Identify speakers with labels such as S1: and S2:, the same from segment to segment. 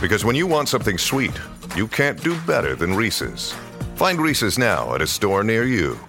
S1: Because when you want something sweet, you can't do better than Reese's. Find Reese's now at a store near you.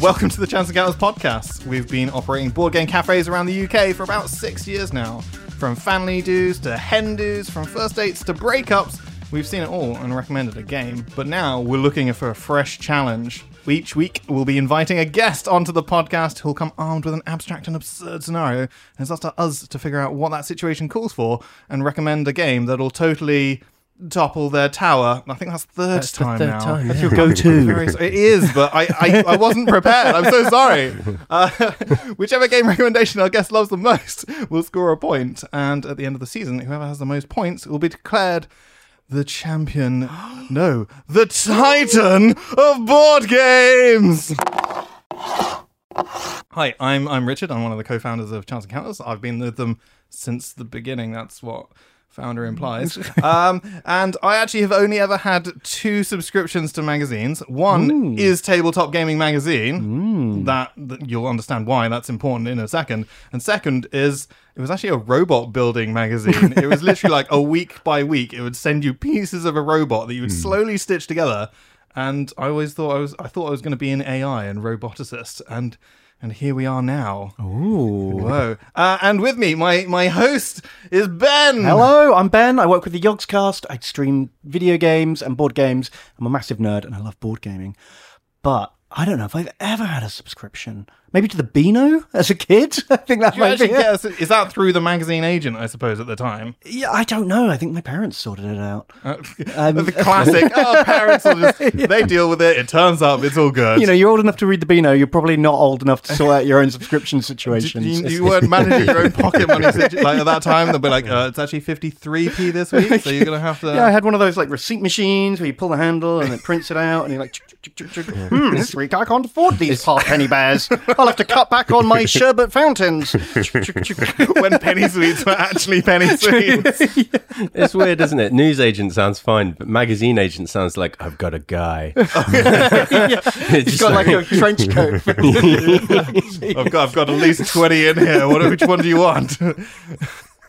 S2: Welcome to the Chance Encounters podcast. We've been operating board game cafes around the UK for about six years now. From family dues to hen dues, from first dates to breakups, we've seen it all and recommended a game. But now we're looking for a fresh challenge. Each week, we'll be inviting a guest onto the podcast who'll come armed with an abstract and absurd scenario. And it's up to us to figure out what that situation calls for and recommend a game that'll totally topple their tower. I think that's third
S3: That's the
S2: time
S3: third
S2: now.
S3: time,
S2: That's
S3: yeah.
S2: your go-to. It is, but I, I, I wasn't prepared. I'm so sorry. Uh, whichever game recommendation our guest loves the most will score a point, and at the end of the season, whoever has the most points will be declared the champion. no, the titan of board games. Hi, I'm I'm Richard. I'm one of the co-founders of Chance Encounters. I've been with them since the beginning. That's what founder mm. implies. um, and I actually have only ever had two subscriptions to magazines. One is Tabletop Gaming Magazine. Mm. That, that you'll understand why that's important in a second. And second is it was actually a robot building magazine. it was literally like a week by week. It would send you pieces of a robot that you would mm. slowly stitch together. And I always thought I was I thought I was going to be an AI and roboticist and and here we are now. Ooh. Whoa. Uh, and with me, my, my host is Ben.
S3: Hello, I'm Ben. I work with the Yogscast. I stream video games and board games. I'm a massive nerd and I love board gaming. But I don't know if I've ever had a subscription. Maybe to the Beano as a kid. I think that
S2: you
S3: might be. it.
S2: is that through the magazine agent, I suppose, at the time?
S3: Yeah, I don't know. I think my parents sorted it out.
S2: Uh,
S3: Um,
S2: the classic, oh, parents will just, they deal with it. It turns up, it's all good.
S3: You know, you're old enough to read the Beano. You're probably not old enough to sort out your own subscription situation.
S2: you, you weren't managing your own pocket money situ- like at that time. They'll be like, uh, "It's actually fifty three p this week, so you're gonna have to."
S3: Yeah, I had one of those like receipt machines where you pull the handle and it prints it out, and you're like, "Chick, chick, chick, chick, chick. hmm, this week I can't afford these half penny bears. I'll have to cut back on my sherbet fountains.
S2: When penny sweets were actually penny sweets.
S4: It's weird, isn't it? News agent sounds fine, but magazine agent sounds like I've got a guy.
S3: He's got like a trench coat.
S2: I've got, I've got at least 20 in here. What, which one do you want?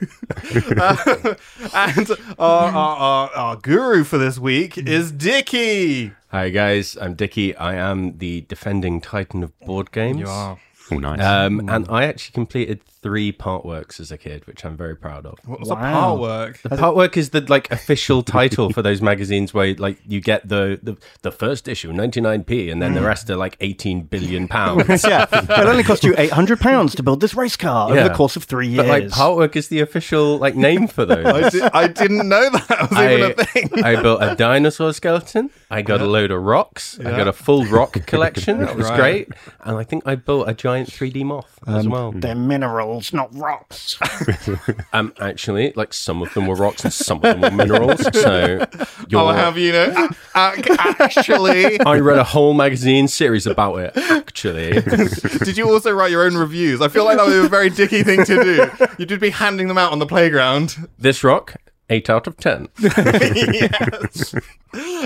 S2: Uh, and our, our, our, our guru for this week is Dicky.
S4: Hi guys, I'm Dicky. I am the defending titan of board games.
S2: You are.
S5: Oh, nice.
S4: Um, and I actually completed three part works as a kid, which I'm very proud of.
S2: What's the
S3: Wow.
S2: part work?
S4: The part work is the like official title for those magazines where like you get the the, the first issue 99p and then the mm. rest are like 18 billion pounds.
S3: yeah, it only cost you eight hundred pounds to build this race car over the course of three years.
S4: But like part work is the official like name for those.
S2: I, di- I didn't know that was even a thing.
S4: I built a dinosaur skeleton. I got a load of rocks. I got a full rock collection. That was
S2: Right.
S4: great. And I think I built a giant 3D moth as well.
S3: They're minerals, not rocks.
S4: Um, actually, like some of them were rocks and some of them were minerals. So you're,
S2: I'll have you know. actually,
S4: I read a whole magazine series about it. Actually,
S2: did you also write your own reviews? I feel like that would be a very dicky thing to do. You'd be handing them out on the playground.
S4: this rock, eight out of ten.
S2: yes.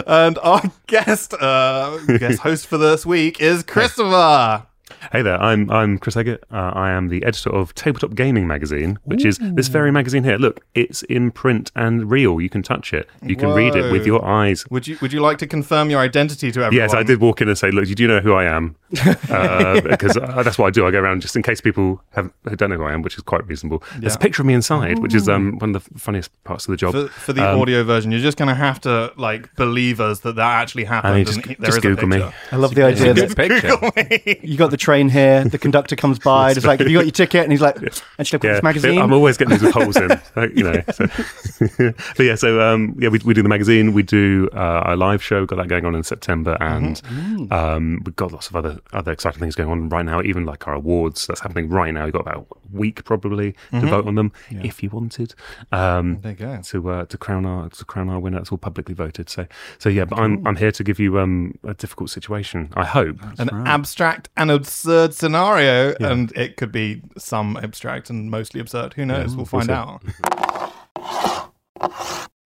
S2: And our guest, uh, guest host for this week is Christopher.
S6: Hey there, I'm I'm Chris Eggett. Uh, I am the editor of Tabletop Gaming Magazine, which is this very magazine here. Look, it's in print and real. You can touch it. You can read it with your eyes.
S2: Would you Would you like to confirm your identity to everyone?
S6: Yes, I did walk in and say, "Look, do you do know who I am," uh, because uh, that's what I do. I go around just in case people have who don't know who I am, which is quite reasonable. There's a picture of me inside, which is um, one of the funniest parts of the job.
S2: For, for the
S6: Um,
S2: audio version, you're just going to have to like believe us that that actually happened.
S6: I mean, just-
S2: and there
S6: just
S2: is a
S6: Google me.
S2: picture.
S3: I love the idea
S4: Good
S3: that
S4: picture.
S3: you got the train here, the conductor comes by, and it's like, have you got your ticket? And he's like, actually, I've got
S6: yeah,
S3: this magazine.
S6: I'm always getting these with holes in, like, you know. So. but yeah, so um, yeah, we, we do the magazine, we do uh, our live show, got that going on in September, and
S3: Mm-hmm.
S6: um, we've got lots of other other exciting things going on right now. Even like our awards, that's happening right now. We've got about a week probably to vote on them if you wanted. Um,
S2: There you go.
S6: to uh, to crown our to crown our winner. It's all publicly voted. So so yeah, but I'm I'm here to give you um a difficult situation. I hope.
S2: An abstract and absurd scenario, and it could be some abstract and mostly absurd. Who knows? we'll find out.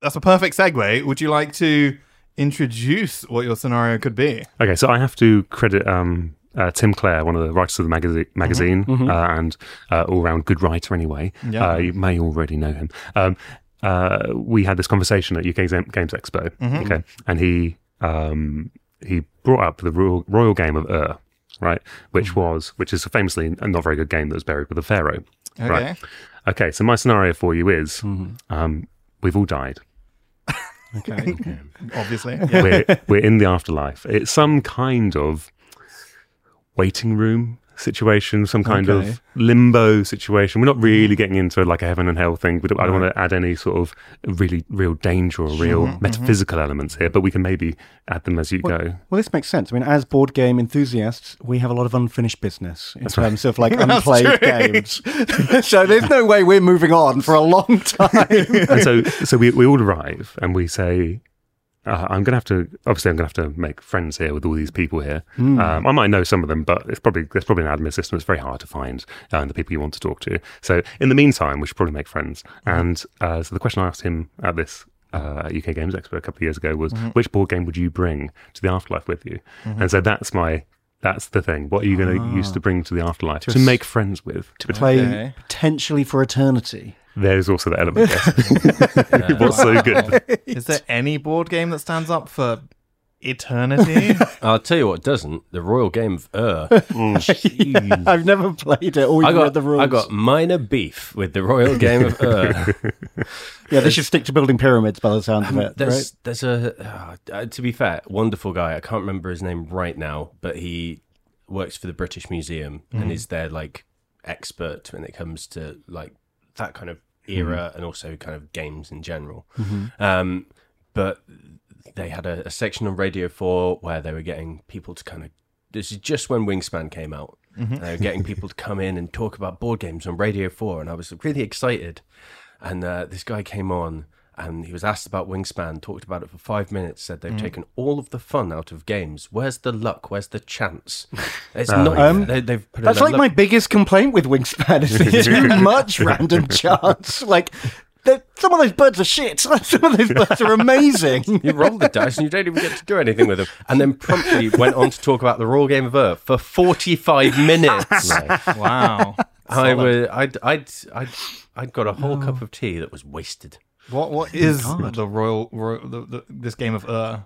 S2: That's a perfect segue. Would you like to introduce what your scenario could be?
S6: Okay, so I have to credit um, uh, Tim Clare, one of the writers of the magazine, magazine
S2: Mm-hmm.
S6: Uh, and uh, all round good writer anyway.
S2: Yeah.
S6: Uh, you may already know him. Um, uh, we had this conversation at UK Games Games Expo,
S2: Mm-hmm.
S6: okay, and he um, he brought up the Royal, Royal Game of Ur, right, which
S2: Mm-hmm.
S6: was which is famously a not very good game that was buried with a pharaoh.
S2: Okay.
S6: Right. Okay, so my scenario for you is
S2: Mm-hmm.
S6: um, we've all died.
S3: okay.
S2: Obviously. Yeah.
S6: we're we're in the afterlife. It's some kind of waiting room situation, some kind
S3: Okay.
S6: of limbo situation. We're not mm-hmm. really getting into like a heaven and hell thing. Don't, I don't want to add any sort of really real danger or real mm-hmm. metaphysical elements here, but we can maybe add them as you go.
S3: Well, this makes sense. I mean, as board game enthusiasts, we have a lot of unfinished business in terms of like unplayed games. so there's no way we're moving on for a long time.
S6: and so so we, we all arrive and we say uh, I'm gonna have to obviously I'm gonna have to make friends here with all these people here. Um, I might know some of them, but it's probably there's probably an admin system. It's very hard to find uh, the people you want to talk to. So in the meantime, we should probably make friends. And uh, so the question I asked him at this uh, UK Games Expo a couple of years ago was, which board game would you bring to the afterlife with you? And so that's my that's the thing. What are you going to use to bring to the afterlife to,
S3: s-
S6: make friends with?
S3: to play
S2: Okay.
S3: potentially for eternity.
S6: There's also that element. Yes. What's so good?
S2: Is there any board game that stands up for eternity?
S4: I'll tell you what doesn't. The Royal Game of Ur.
S3: I've never played it or
S4: I
S3: even
S4: got,
S3: the rules.
S4: I got minor beef with the Royal Game of Ur.
S3: yeah, they should stick to building pyramids by the sound of um, it.
S4: There's,
S3: right?
S4: there's a, uh, uh, to be fair, wonderful guy. I can't remember his name right now, but he works for the British Museum and mm. is their like expert when it comes to like that kind of era and also kind of games in general. Um, but they had a, a section on Radio 4 where they were getting people to kind of. This is just when Wingspan came out. And they were getting people to come in and talk about board games on Radio 4. And I was really excited. And uh, this guy came on and he was asked about Wingspan, talked about it for five minutes, said they've taken all of the fun out of games. Where's the luck? Where's the chance? It's not.
S3: Um,
S4: they, they've put
S3: That's like
S4: lo-
S3: my biggest complaint with Wingspan is there's too much random chance. Like, some of those birds are shit. Some of those birds are amazing.
S4: You roll the dice and you don't even get to do anything with them. And then promptly went on to talk about the Royal Game of Ur for 45 minutes.
S2: wow.
S4: I was, I'd, I'd, I'd, I'd got a whole cup of tea that was wasted.
S2: What what is the royal, royal the, the, this game of uh?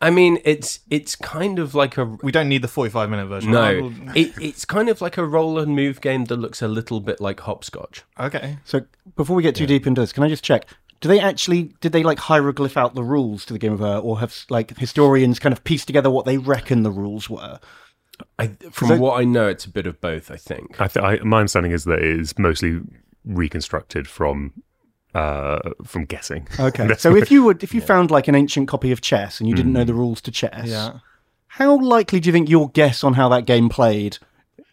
S4: I mean, it's it's kind of like a
S2: We don't need the forty-five minute version.
S4: no, it, it's kind of like a roll and move game that looks a little bit like hopscotch.
S2: Okay.
S3: So before we get too deep into this, can I just check? Do they actually did they like hieroglyph out the rules to the game of Ur, or have like historians kind of pieced together what they reckon the rules were?
S4: I, from what I know, it's a bit of both. I think.
S6: I, th- I my understanding is that it is mostly reconstructed from uh, from guessing.
S3: Okay, so if you would if you found like an ancient copy of chess and you didn't know the rules to chess,
S2: Yeah.
S3: how likely do you think your guess on how that game played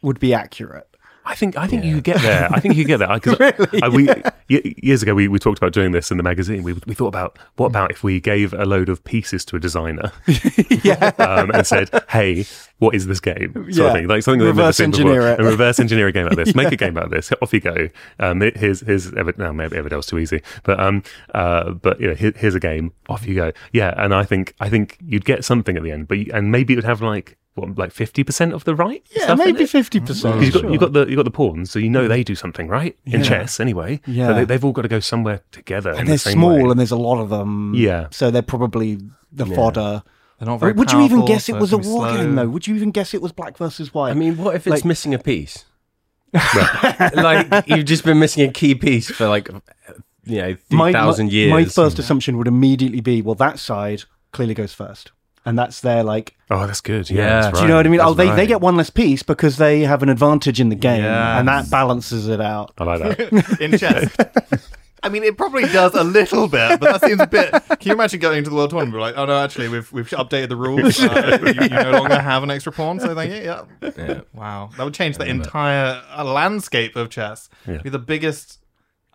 S3: would be accurate?
S6: I think I think you could get there. I think you get there.
S3: Really?
S6: I, we y- years ago we, we talked about doing this in the magazine. We we thought about what about if we gave a load of pieces to a designer,
S3: yeah,
S6: um, and said, "Hey, what is this game?" Sort
S3: Yeah.
S6: of thing, like something
S3: Reverse engineer it.
S6: And reverse engineer a game like this. Make a game out of this. Off you go. Um, here's here's Ever- no, maybe Everdell's too easy, but um, uh, but you know, here, here's a game. Off you go. Yeah, and I think I think you'd get something at the end, but you, and maybe it would have like what like fifty percent of the right.
S3: Yeah,
S6: stuff
S3: maybe fifty percent.
S6: you got you got the you got the pawns, so you know they do something right in
S3: Yeah.
S6: chess anyway.
S3: Yeah.
S6: so they, they've all got to go somewhere together.
S3: and
S6: the
S3: they're
S6: same
S3: small,
S6: way.
S3: and there's a lot of them.
S6: Yeah.
S3: so they're probably the fodder.
S2: They're not very
S3: Would you even guess
S2: so
S3: it was a war
S2: be
S3: game though? Would you even guess it was black versus white?
S4: I mean, what if it's
S3: Like-
S4: missing a piece? like you've just been missing a key piece for like you know three thousand years.
S3: My first assumption would immediately be, well, that side clearly goes first, and that's their like.
S6: oh, that's good. Yeah,
S4: Yeah.
S6: that's
S3: Do you know what I mean?
S6: right,
S3: Oh, they,
S6: that's
S3: they get one less piece because they have an advantage in the game, and that balances it out.
S6: I like that.
S2: in chess. I mean, it probably does a little bit, but that seems a bit. Can you imagine going into the world tournament? and be Like, oh no, actually, we've we've updated the rules. Uh, you, you no longer have an extra pawn, so thank you. Yeah.
S4: Yeah.
S2: Wow, that would change the entire uh, landscape of chess.
S6: Yeah.
S2: Be the biggest.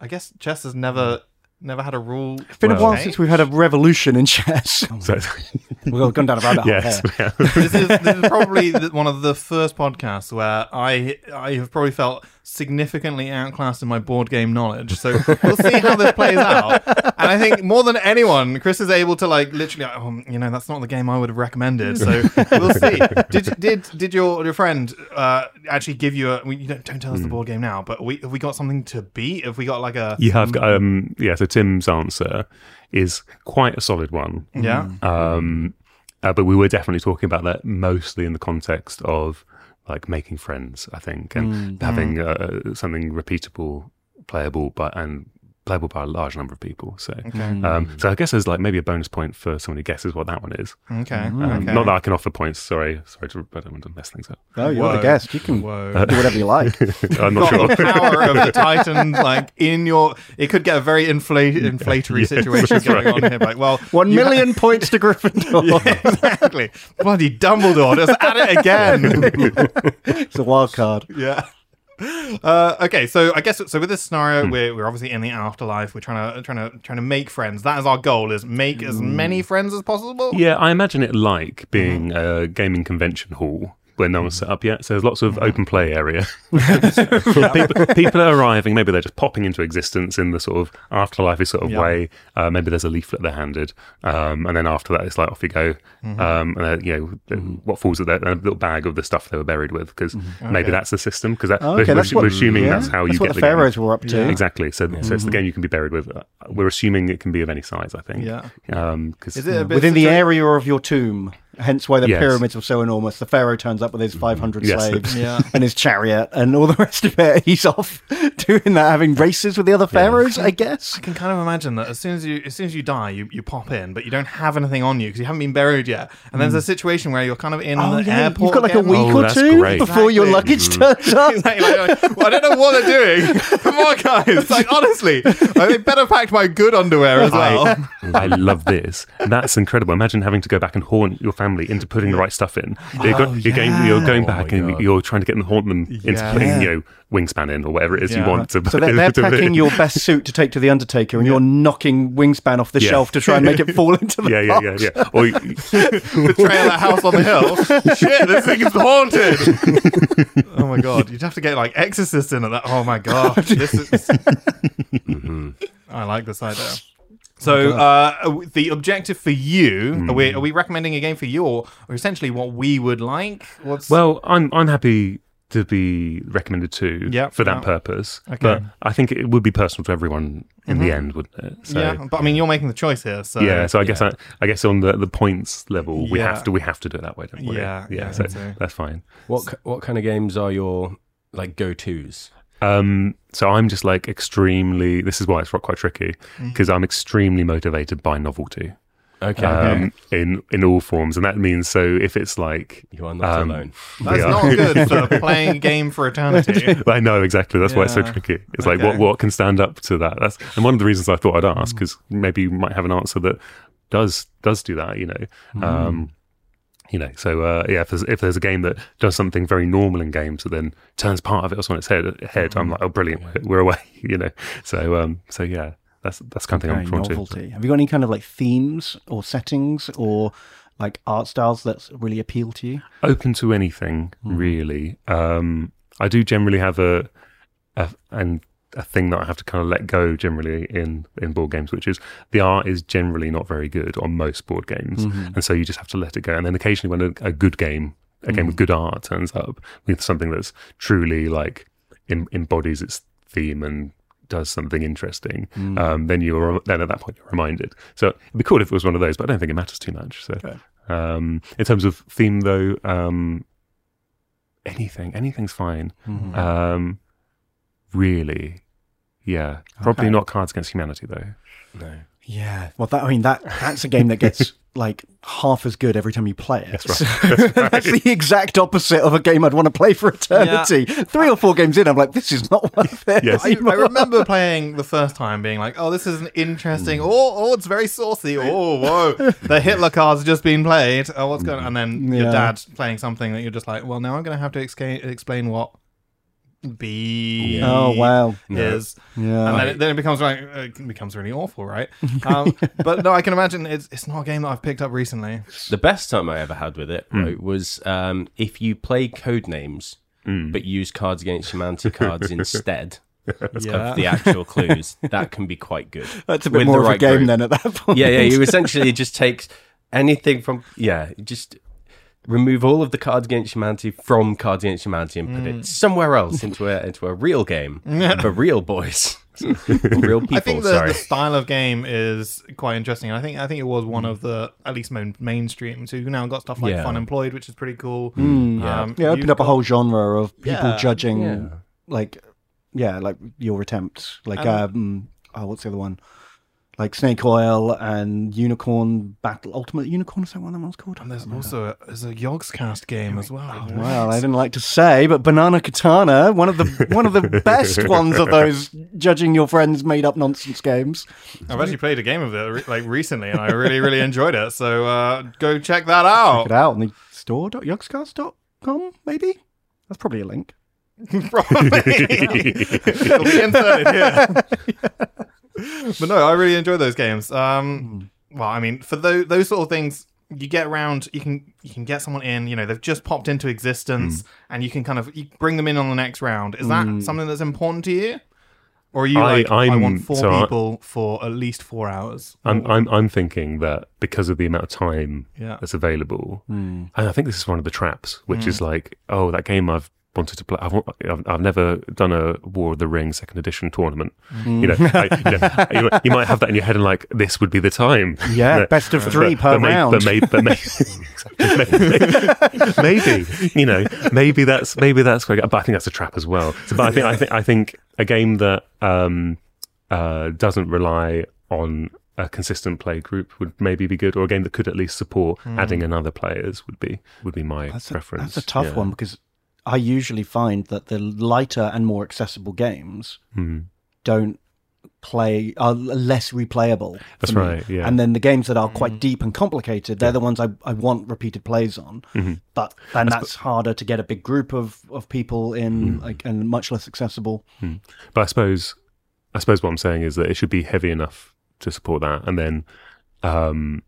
S2: I guess chess has never never had a rule.
S3: It's been a while since we've had a revolution in chess.
S6: So,
S3: We've gone down a rabbit hole
S6: yes,
S2: this is this is probably one of the first podcasts where I I have probably felt significantly outclassed in my board game knowledge. So we'll see how this plays out. And I think more than anyone, Chris is able to like literally, oh, you know, that's not the game I would have recommended. So we'll see. Did did did your your friend uh, actually give you a? We, you don't, don't tell us the board game now, but we have we got something to beat? Have we got like a?
S6: You have got, um, yeah. So Tim's answer is quite a solid one.
S2: Yeah.
S6: Um, uh, but we were definitely talking about that mostly in the context of like making friends, I think, and having uh, something repeatable, playable, but and playable by a large number of people. So, um, so I guess there's like maybe a bonus point for someone who guesses what that one is.
S2: Okay.
S6: Um,
S2: okay.
S6: Not that I can offer points. Sorry, sorry to, I don't want to mess things up.
S3: Oh, you're the guest. You can
S2: Whoa.
S3: do whatever you like.
S6: I'm not
S2: got the
S6: sure.
S2: power of the Titan, like in your. It could get a very inflate, inflatory situation going on here. Like, well,
S3: One
S2: you
S3: million points to Gryffindor.
S2: ha- exactly. Bloody Dumbledore, just add it again.
S3: It's a wild card.
S2: yeah. Uh, okay, so I guess so. With this scenario, hmm. we're, we're obviously in the afterlife. We're trying to trying to trying to make friends. That is our goal: is make as many mm. friends as possible.
S6: Yeah, I imagine it like mm-hmm. being a gaming convention hall where no one's set up yet. So there's lots of open play area. people, people are arriving. Maybe they're just popping into existence in the sort of afterlife sort of
S2: Yeah.
S6: way. Uh, maybe there's a leaflet they're handed, um, and then after that, it's like off you go. Um, and you know what falls at their a little bag of the stuff they were buried with because maybe
S2: Okay.
S6: that's the system because that, we're,
S3: okay, that's
S6: we're
S3: what-
S6: assuming
S3: yeah,
S6: that's how you
S3: that's
S6: get
S3: the
S6: game.
S3: pharaohs were up to.
S6: Exactly. So, so it's the game you can be buried with. Uh, We're assuming it can be of any size. I think.
S2: Yeah.
S6: Um, cause,
S2: Is it a bit
S3: Within the area of your tomb. Hence why the
S6: Yes.
S3: pyramids were so enormous. The pharaoh turns up with his mm-hmm. 500
S6: Yes.
S3: slaves
S2: Yeah.
S3: and his chariot and all the rest of it. He's off doing that, having races with the other pharaohs, I guess.
S2: I can kind of imagine that as soon as you as soon as you die, you, you pop in, but you don't have anything on you because you haven't been buried yet. And there's mm. a situation where you're kind of in
S3: Oh,
S2: the
S3: yeah.
S2: airport.
S3: You've got like a week
S6: Oh,
S3: or two
S6: great.
S3: before your
S2: Exactly.
S3: luggage mm. turns up.
S2: Exactly, like, like, well, I don't know what they're doing. Come on, guys! Like honestly, like, they better pack my good underwear as well.
S6: I, I love this. That's incredible. Imagine having to go back and haunt your family into putting the right stuff in. You're, go- oh, you're going, you're going
S4: Oh
S6: back
S4: my
S6: and
S4: God.
S6: you're trying to get them haunt them into
S2: Yeah.
S6: putting, you know, wingspan in or whatever it is
S2: Yeah.
S6: you want to.
S3: So they're, they're packing your best suit to take to the Undertaker, and you're knocking Wingspan off the
S6: Yeah.
S3: shelf to try and make it fall into the
S6: Yeah, yeah,
S3: box.
S6: yeah, yeah. Or you-
S2: Betrayal at house on the hill. Shit, this thing is haunted. oh my god, you'd have to get like exorcist in at that. Oh my god, oh, this is. Mm-hmm. I like this idea. So, uh, the objective for you are we are we recommending a game for you, or, or essentially what we would like? What's
S6: well, I'm I'm happy to be recommended to
S2: Yeah,
S6: for that
S2: yeah.
S6: purpose.
S2: Okay.
S6: But I think it would be personal to everyone in the end, wouldn't it? So,
S2: yeah, but I mean, you're making the choice here, so
S6: yeah, so I guess I, I guess on the, the points level, we
S2: Yeah.
S6: have to we have to do it that way, don't we?
S2: Yeah,
S6: yeah.
S2: yeah,
S6: so
S2: I'd
S6: that's fine.
S4: What what kind of games are your like go tos?
S6: Um, so I'm just like extremely. This is why it's quite tricky
S2: Mm.
S6: because I'm extremely motivated by novelty
S4: Okay,
S6: um, in in all forms, and that means so if it's like
S4: you are not
S6: um,
S4: alone.
S2: that's
S6: we are-
S2: not good for playing a game for eternity.
S6: I know exactly. That's why it's so
S2: Yeah.
S6: tricky. It's like what
S2: Okay.
S6: what can stand up to that. That's and one of the reasons I thought I'd ask
S2: Mm.
S6: because maybe you might have an answer that does does do that. You know,
S2: Mm.
S6: um, you know. So uh, yeah, if there's if there's a game that does something very normal in games that then turns part of it else on its head, head
S2: Mm.
S6: I'm like, oh, brilliant, we're away. You know. So um, so yeah, that's that's kind of thing I'm drawn to.
S3: novelty. Have you got any kind of like themes or settings or like art styles that really appeal to you?
S6: open to anything really um i do generally have a, a and a thing that i have to kind of let go generally in in board games which is the art is generally not very good on most board games. And so you just have to let it go. And then occasionally when a, a good game a game with good art turns up with something that's truly like em- embodies its theme and does something interesting, um, then you're then at that point you're reminded. So it'd be cool if it was one of those, but I don't think it matters too much. So um, in terms of theme, though, um, anything anything's fine. Um, really, yeah, probably
S3: Okay.
S6: not Cards Against Humanity though.
S4: No.
S3: Yeah. Well, that I mean that that's a game that gets like half as good every time you play it.
S6: That's right.
S3: That's the exact opposite of a game I'd want to play for eternity. Three or four games in, I'm like, this is not worth it.
S6: Yes.
S2: I, I remember playing the first time being like, oh, this is an interesting, hmm. oh, oh, it's very saucy. Oh, whoa. the Hitler card's have just been played. Oh, what's going on? And then your
S3: Yeah.
S2: dad's playing something that you're just like, well, now I'm going to have to exca- explain what B
S3: Oh wow.
S2: is.
S3: Yeah.
S2: And then it, then it becomes like uh, it becomes really awful, right? Um, but no, I can imagine it's it's not a game that I've picked up recently.
S4: The best time I ever had with it right, was um, if you play Codenames but use Cards Against Humanity cards instead
S2: Yeah.
S4: of the actual clues. That can be quite good.
S3: That's a bit
S4: With
S3: more
S4: the
S3: of a
S4: right
S3: game
S4: group.
S3: then at that point.
S4: Yeah, yeah. You essentially just take anything from yeah, just remove all of the Cards Against Humanity from Cards Against Humanity and put it somewhere else into a into a real game for real boys, real people.
S2: I think the,
S4: sorry.
S2: the style of game is quite interesting. I think I think it was one of the at least main, mainstream. So you've now got stuff like
S4: Yeah.
S2: Funemployed, which is pretty cool.
S4: yeah.
S2: Um,
S3: Yeah, opened
S2: you've
S3: up a whole genre of people
S2: Yeah,
S3: judging
S4: yeah.
S3: like yeah, like your attempts. Like
S2: And-
S3: um oh what's the other one? Like Snake Oil and Unicorn Battle Ultimate Unicorn, is that what that one's called?
S2: And there's also a, there's a Yogscast game as well.
S3: Well, I didn't like to say, but Banana Katana, one of the one of the best ones of those judging your friends made up nonsense games.
S2: I've actually played a game of it like recently, and I really really enjoyed it. So uh, go check that out.
S3: Check it out on the store.yogscast.com, maybe? That's probably a link.
S2: Probably. It'll be inserted here. But no, I really enjoy those games. Um, hmm. well, I mean, for those those sort of things, you get around. You can you can get someone in. You know, they've just popped into existence, hmm. and you can kind of you bring them in on the next round. Is that hmm. something that's important to you? Or are you
S6: I-
S2: like, I
S6: I'm-
S2: want four
S6: so I-
S2: people for at least four hours?
S6: I'm, I'm I'm thinking that because of the amount of time
S2: Yeah.
S6: that's available, and I think this is one of the traps, which is like, oh, that game I've wanted to play. I've, I've, I've never done a War of the Ring second edition tournament. You know, I, you, know you, might- have that in your head and like, this would be the time.
S3: Yeah, best of three
S6: but,
S3: per
S6: but
S3: round.
S6: but, may, but may, maybe, maybe, you know, maybe that's maybe that's quite. But I think that's a trap as well. So, but I think I think I think a game that um, uh, doesn't rely on a consistent play group would maybe be good, or a game that could at least support adding another players would be would be my
S3: That's a,
S6: preference.
S3: that's a tough
S6: Yeah.
S3: one because I usually find that the lighter and more accessible games
S6: Hmm.
S3: don't play are less replayable.
S6: That's
S3: me.
S6: right, yeah.
S3: And then the games that are quite deep and complicated, they're the ones I, I want repeated plays on.
S6: Mm-hmm.
S3: But then that's harder to get a big group of, of people in, like, and much less accessible.
S6: But I suppose, I suppose what I'm saying is that it should be heavy enough to support that, and then um,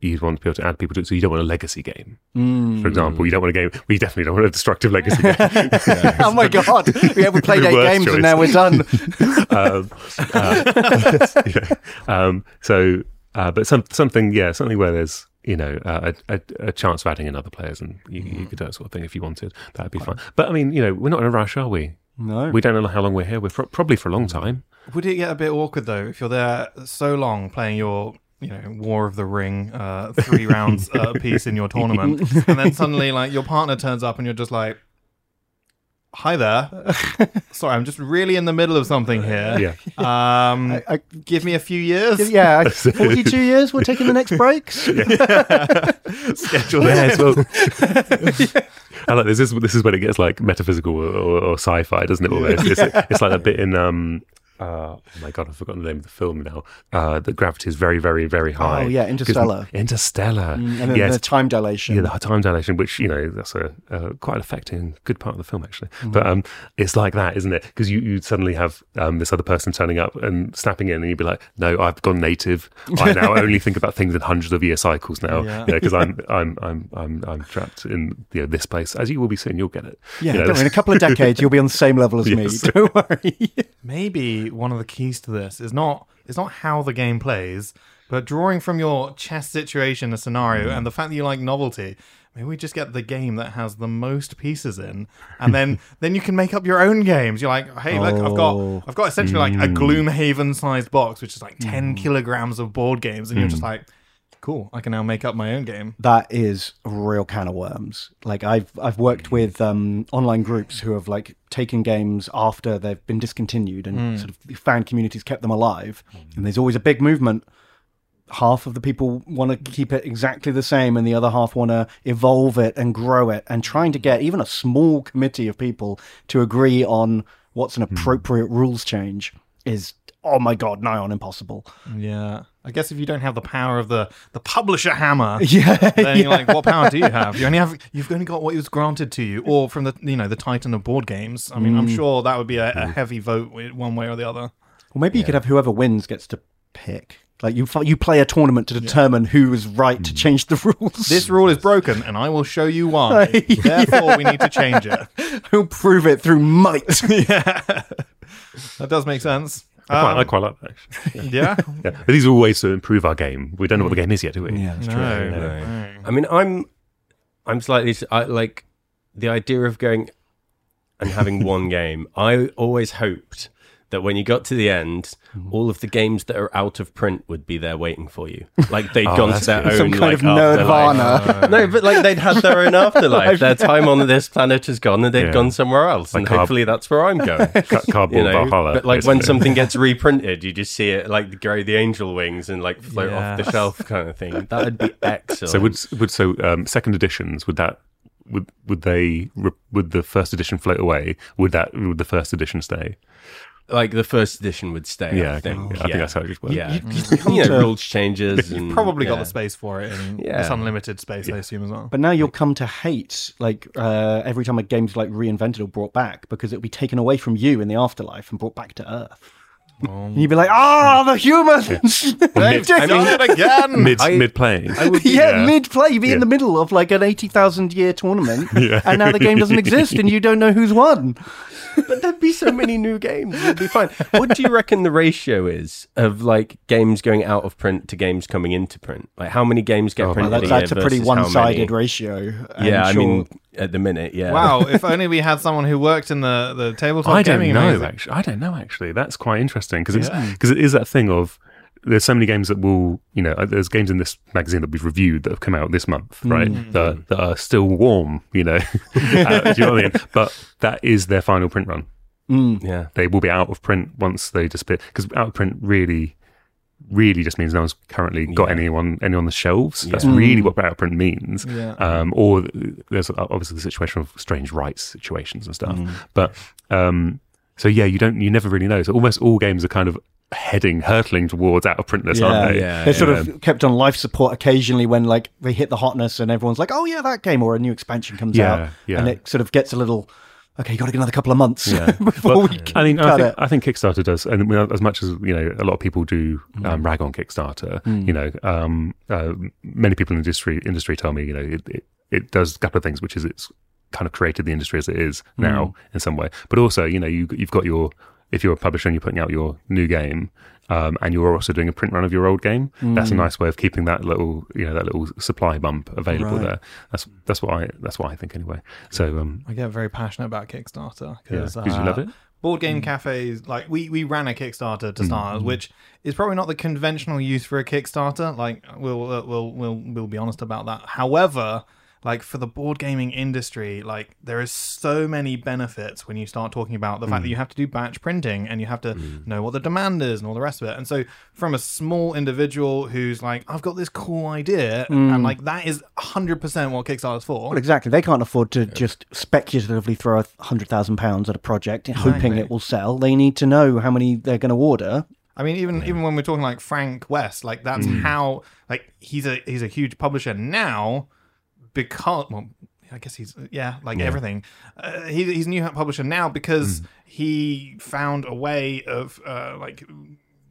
S6: you'd want to be able to add people to it. So you don't want a legacy game,
S3: Mm.
S6: for example. You don't want a game. We definitely don't want a destructive legacy game.
S3: oh my god! Yeah, we played
S6: The
S3: eight games
S6: choice.
S3: and now we're done.
S6: um, uh, yeah. um, so, uh, but some something, yeah, something where there's you know uh, a, a, a chance of adding in other players, and you, you could do that sort of thing if you wanted. That'd be fine. But I mean, you know, we're not in a rush, are we?
S3: No.
S6: We don't know how long we're here. We're pro- probably for a long time.
S2: Would it get a bit awkward though if you're there so long playing your you know War of the Ring uh, three rounds uh, piece in your tournament, and then suddenly like your partner turns up and you're just like, "Hi there, sorry, I'm just really in the middle of something here.
S6: Yeah.
S2: Um,
S3: I- I-
S2: give me a few years.
S3: yeah, I- 42 years. We're taking the next breaks.
S2: Schedule
S6: Yes, well, I like this. Is this is when it gets like metaphysical or, or, or sci-fi, doesn't it? Almost. It's, it's like a bit in. Um, uh, oh my god, I've forgotten the name of the film now. Uh, the gravity is very, very, very high.
S3: Oh, yeah, Interstellar.
S6: Interstellar.
S3: And then
S6: yes,
S3: the time dilation.
S6: yeah, the time dilation, which you know, that's a, a quite affecting good part of the film actually.
S3: Mm-hmm.
S6: But um, it's like that, isn't it? Because you you suddenly have um, this other person turning up and snapping in, and you'd be like, "No, I've gone native. I now only think about things in hundreds of year cycles now.
S2: Yeah.
S6: You know, because I'm I'm I'm I'm I'm trapped in you know this place. As you will be soon, you'll get it.
S3: Yeah,
S6: You know,
S3: don't worry, in a couple of decades, you'll be on the same level as
S6: Yes.
S3: me. Don't worry.
S2: Maybe one of the keys to this is not is not how the game plays, But drawing from your chess situation, a scenario, hmm. and the fact that you like novelty, maybe we just get the game that has the most pieces in, and then then you can make up your own games. You're like, hey, look, I've
S3: Oh.
S2: got I've got essentially like a hmm. Gloomhaven sized box, which is like ten hmm. kilograms of board games, and you're just like, cool, I can now make up my own game.
S3: that is a real can of worms. Like I've I've worked mm. with um, online groups who have like taken games after they've been discontinued and mm. sort of the fan communities kept them alive. Mm. And there's always a big movement. Half of the people want to keep it exactly the same, and the other half want to evolve it and grow it. And trying to get even a small committee of people to agree on what's an hmm. appropriate rules change is, oh my god, nigh on impossible.
S2: Yeah, I guess if you don't have the power of the the publisher hammer,
S3: Yeah,
S2: then you're like, what power do you have? You only have you've only got what was granted to you, or from the you know the titan of board games. I mean,
S3: Mm.
S2: I'm sure that would be a, a heavy vote one way or the other.
S3: Well, maybe you could have whoever wins gets to pick. Like you, you play a tournament to determine who is right to change the rules.
S2: This rule is broken, and I will show you why. Therefore, we need to change it.
S3: who'll prove it through might.
S2: yeah, that does make sense.
S6: I quite, I
S2: Um,
S6: quite like that. Actually.
S2: yeah,
S6: Yeah. But these are all ways to improve our game. We don't know what the game is yet, do we?
S3: Yeah, that's
S2: no,
S4: No.
S2: no.
S4: I mean, I'm, I'm slightly I, like the idea of going and having one game. I always hoped that when you got to the end,
S3: Mm-hmm.
S4: all of the games that are out of print would be there waiting for you. Like they'd
S6: Oh,
S4: gone to their
S6: good.
S4: own
S3: Some kind
S4: like,
S3: of
S4: nirvana. no, but like they'd had their own afterlife. Their time on this planet has gone, and they've
S6: Yeah.
S4: gone somewhere else, and
S6: carb-
S4: hopefully that's where I'm going.
S6: Ca- Cardboard
S4: You know,
S6: Valhalla.
S4: but like when something gets reprinted, you just see it like grow the angel wings and like float off the shelf kind of thing. That would be excellent.
S6: So would would so um, second editions would that would would they would the first edition float away? Would that would the first edition stay?
S4: Like the first edition would stay.
S6: Yeah,
S4: I
S6: I
S4: think.
S6: think, I think that's how it works.
S4: Yeah,
S3: come
S4: you know,
S3: to-
S4: rules changes. And,
S2: Probably got
S4: yeah.
S2: the space for it, and
S4: Yeah.
S2: it's unlimited space, I assume as well.
S3: But now you'll come to hate like uh, every time a game's like reinvented or brought back because it'll be taken away from you in the afterlife and brought back to Earth. And you'd be like, "Ah, the humans!"
S2: They've done it again.
S6: Mid
S4: I-
S6: mid playing.
S3: yeah, mid play, you'd be in the middle of like an eighty thousand year tournament,
S6: Yeah.
S3: and now the game doesn't exist, and you don't know who's won.
S4: But there'd be so many new games. It'd be fine. What do you reckon the ratio is of like games going out of print to games coming into print? Like how many games get
S6: Oh,
S4: printed?
S3: That's,
S4: a year
S3: that's a pretty one-sided ratio. I'm
S4: Yeah, I mean, at the minute, yeah.
S2: Wow, if only we had someone who worked in the, the tabletop
S6: I don't
S2: gaming
S6: know.
S2: magazine.
S6: Actually, I don't know. Actually, that's quite interesting because it's because it is that thing of there's so many games that will you know uh, there's games in this magazine that we've reviewed that have come out this month, right? That that are still warm, you know. Uh, do you know what I mean? But that is their final print run.
S4: yeah.
S6: They will be out of print once they disappear because out of print really. Really, just means no one's currently got
S4: Yeah.
S6: any on any on the shelves. That's really what out of print means.
S2: Yeah.
S6: Um, or there's obviously the situation of strange rights situations and stuff. But um, so yeah, you don't, you never really know. So almost all games are kind of heading, hurtling towards out of printness,
S3: Yeah,
S6: aren't they?
S4: yeah,
S3: They're sort of kept on life support occasionally when like they hit the hotness and everyone's like, "Oh yeah, that game," or a new expansion comes
S6: Yeah,
S3: out,
S6: yeah.
S3: and it sort of gets a little. Okay, you got to get another couple of months
S6: Yeah.
S3: before
S6: Well,
S3: we.
S6: I mean, I think. I think Kickstarter does, and as much as you know, a lot of people do
S3: Mm.
S6: um, rag on Kickstarter. You know, um, uh, many people in the industry industry tell me, you know, it, it, it does a couple of things, which is it's kind of created the industry as it is
S3: Mm.
S6: now in some way, but also, you know, you you've got your if you're a publisher and you're putting out your new game. Um, and you're also doing a print run of your old game. That's a
S3: Mm.
S6: nice way of keeping that little, you know, that little supply bump available
S3: Right.
S6: there. That's that's what I that's what I think anyway. So um,
S2: I get very passionate about Kickstarter
S6: yeah,
S2: because
S6: because you love it.
S2: board game cafes like we we ran a kickstarter to start which is probably not the conventional use for a kickstarter like we'll uh, we'll we'll we'll be honest about that however like for the board gaming industry like there is so many benefits when you start talking about the fact that mm. you have to do batch printing and you have to mm. know what the demand is and all the rest of it. And so from a small individual who's like i've got this cool idea and mm. like that is 100% what kickstarter's for.
S3: Well, exactly. They can't afford to just speculatively throw a hundred thousand pounds at a project, hoping it will sell. They need to know how many they're going to order.
S2: I mean, even even when we're talking like Frank West, like that's how like he's a he's a huge publisher now because well, I guess he's uh, yeah like everything. Uh, he, he's a new publisher now because mm. he found a way of uh, like